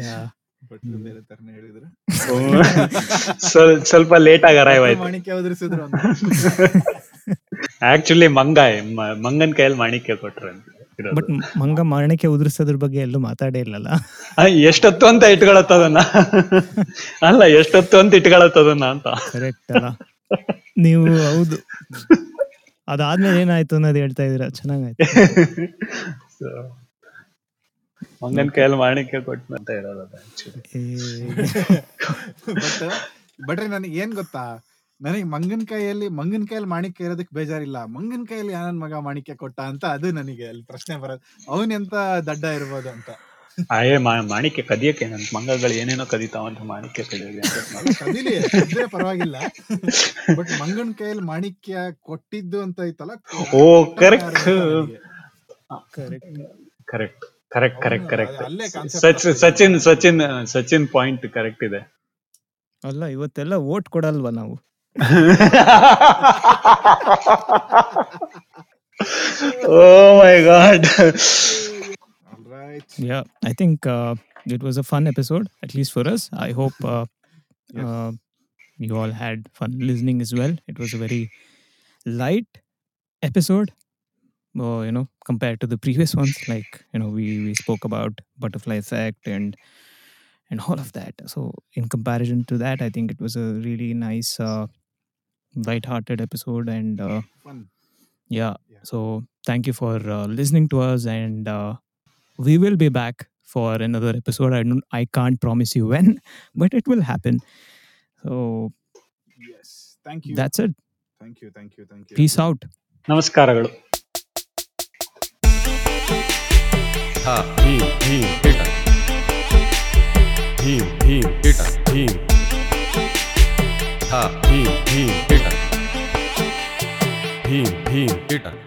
yeah. But ಬೇರೆ ತರನೇ ಹೇಳಿದ್ರು. ಸ್ವಲ್ಪ ಲೇಟ್ ಆಗಿ ಅರೈವ್ ಆಯ್ತು. ಮಾಣಿಕ್ಯ ಉದುರಿಸಿದ್ರು ಅಂತ. ಆಕ್ಚುಲಿ ಮಂಗ ಮ- ಮಂಗನ್ ಕೈಯಲ್ಲಿ ಮಾಣಿಕ್ಯ ಕೊಟ್ರು ಅಂತ. ಬಟ್ ಮಂಗ ಮರಣಕ್ಕೆ ಉದುರಿಸೋದ್ರ ಬಗ್ಗೆ ಎಲ್ಲೂ ಮಾತಾಡೇ ಇಲ್ಲಲ್ಲ? ಎಷ್ಟೊತ್ತು ಅಂತ ಇಟ್ಕೊಳತ್ತದನ್ನ ಅಲ್ಲ ಎಷ್ಟೊತ್ತು ಅಂತ ಇಟ್ಕೊಳತ್ತದನ್ನ ಅಂತ? ಕರೆಕ್ಟ್ ಅಲ್ಲ. ನೀವು ಹೌದು. ಅದಾದ್ಮೇಲೆ ಏನಾಯ್ತು ಅನ್ನೋದು ಹೇಳ್ತಾ ಇದೀರ ಚೆನ್ನಾಗಾಯ್ತು. So, ಮಂಗನ್ ಕೈಯಲ್ಲಿ ಮಾಣಿಕ್ಯ ಕೊಟ್ಟು ಅಂತ ಇರೋದು ಬಟ್ ಬಟ್ರೆ ನನಗೆ ಏನ್ ಗೊತ್ತಾ? ನನಗೆ ಮಂಗನ್ ಕೈಯಲ್ಲಿ ಮಂಗನ್ ಕೈಯಲ್ಲಿ ಮಾಣಿಕ್ಯ ಇರೋದಕ್ಕೆ ಬೇಜಾರಿಲ್ಲ. ಮಂಗನ್ ಕೈಯಲ್ಲಿ ಯಾರನ್ ಮಗ ಮಾಣಿಕ್ಯ ಕೊಟ್ಟ ಅಂತ ಅದು ನನಗೆ ಅಲ್ಲಿ ಪ್ರಶ್ನೆ ಬರೋದು. ಅವನ್ ಎಂತ ದಡ್ಡ ಇರ್ಬೋದು ಅಂತ. ಆಯೇ ಮಾ- ಮಾಣಿಕ್ಯ ಕದಿಯಕ್ಕೆ ನನ್ ಮಂಗಗಳು ಏನೇನೋ ಕದಿತಾವಂತ ಮಾಣಿಕ್ಯ ಕದಿಯೋದು ಅಂತ ಕದಿಲಿ ಕದಿದ್ರೆ ಪರವಾಗಿಲ್ಲ. ಬಟ್ ಮಂಗನ್ ಕೈಯಲ್ಲಿ ಮಾಣಿಕ್ಯ ಕೊಟ್ಟಿದ್ದು ಅಂತ ಐತಲ್ಲ ಓ correct correct. Correct correct correct correct ಅಲ್ಲೇ ಸಚಿನ್ ಸಚಿನ್ ಸಚಿನ್ ಸಚಿನ್ ಪಾಯಿಂಟ್ ಕರೆಕ್ಟ್ ಇದೆ. ಅಲ್ಲ ಇವತ್ತೆಲ್ಲ ವೋಟ್ ಕೊಡಲ್ವಾ ನಾವು? oh my god. All right. Yeah, I think uh, it was a fun episode, at least for us. I hope uh, yes. uh, you all had fun listening as well. It was a very light episode. Uh, you know, compared to the previous ones, like you know, we we spoke about butterfly effect and and all of that. So in comparison to that, I think it was a really nice uh, light-hearted episode and uh, fun. Yeah. yeah. So thank you for uh, listening to us, and uh, we will be back for another episode. I don't, I can't promise you when, but it will happen. So yes, thank you. That's it. Thank you, thank you, thank you. Peace out. ನಮಸ್ಕಾರಗಳು Bhim Bhim Bhim Bhim Bhim ha, him, him, hitter. Him, him, hitter.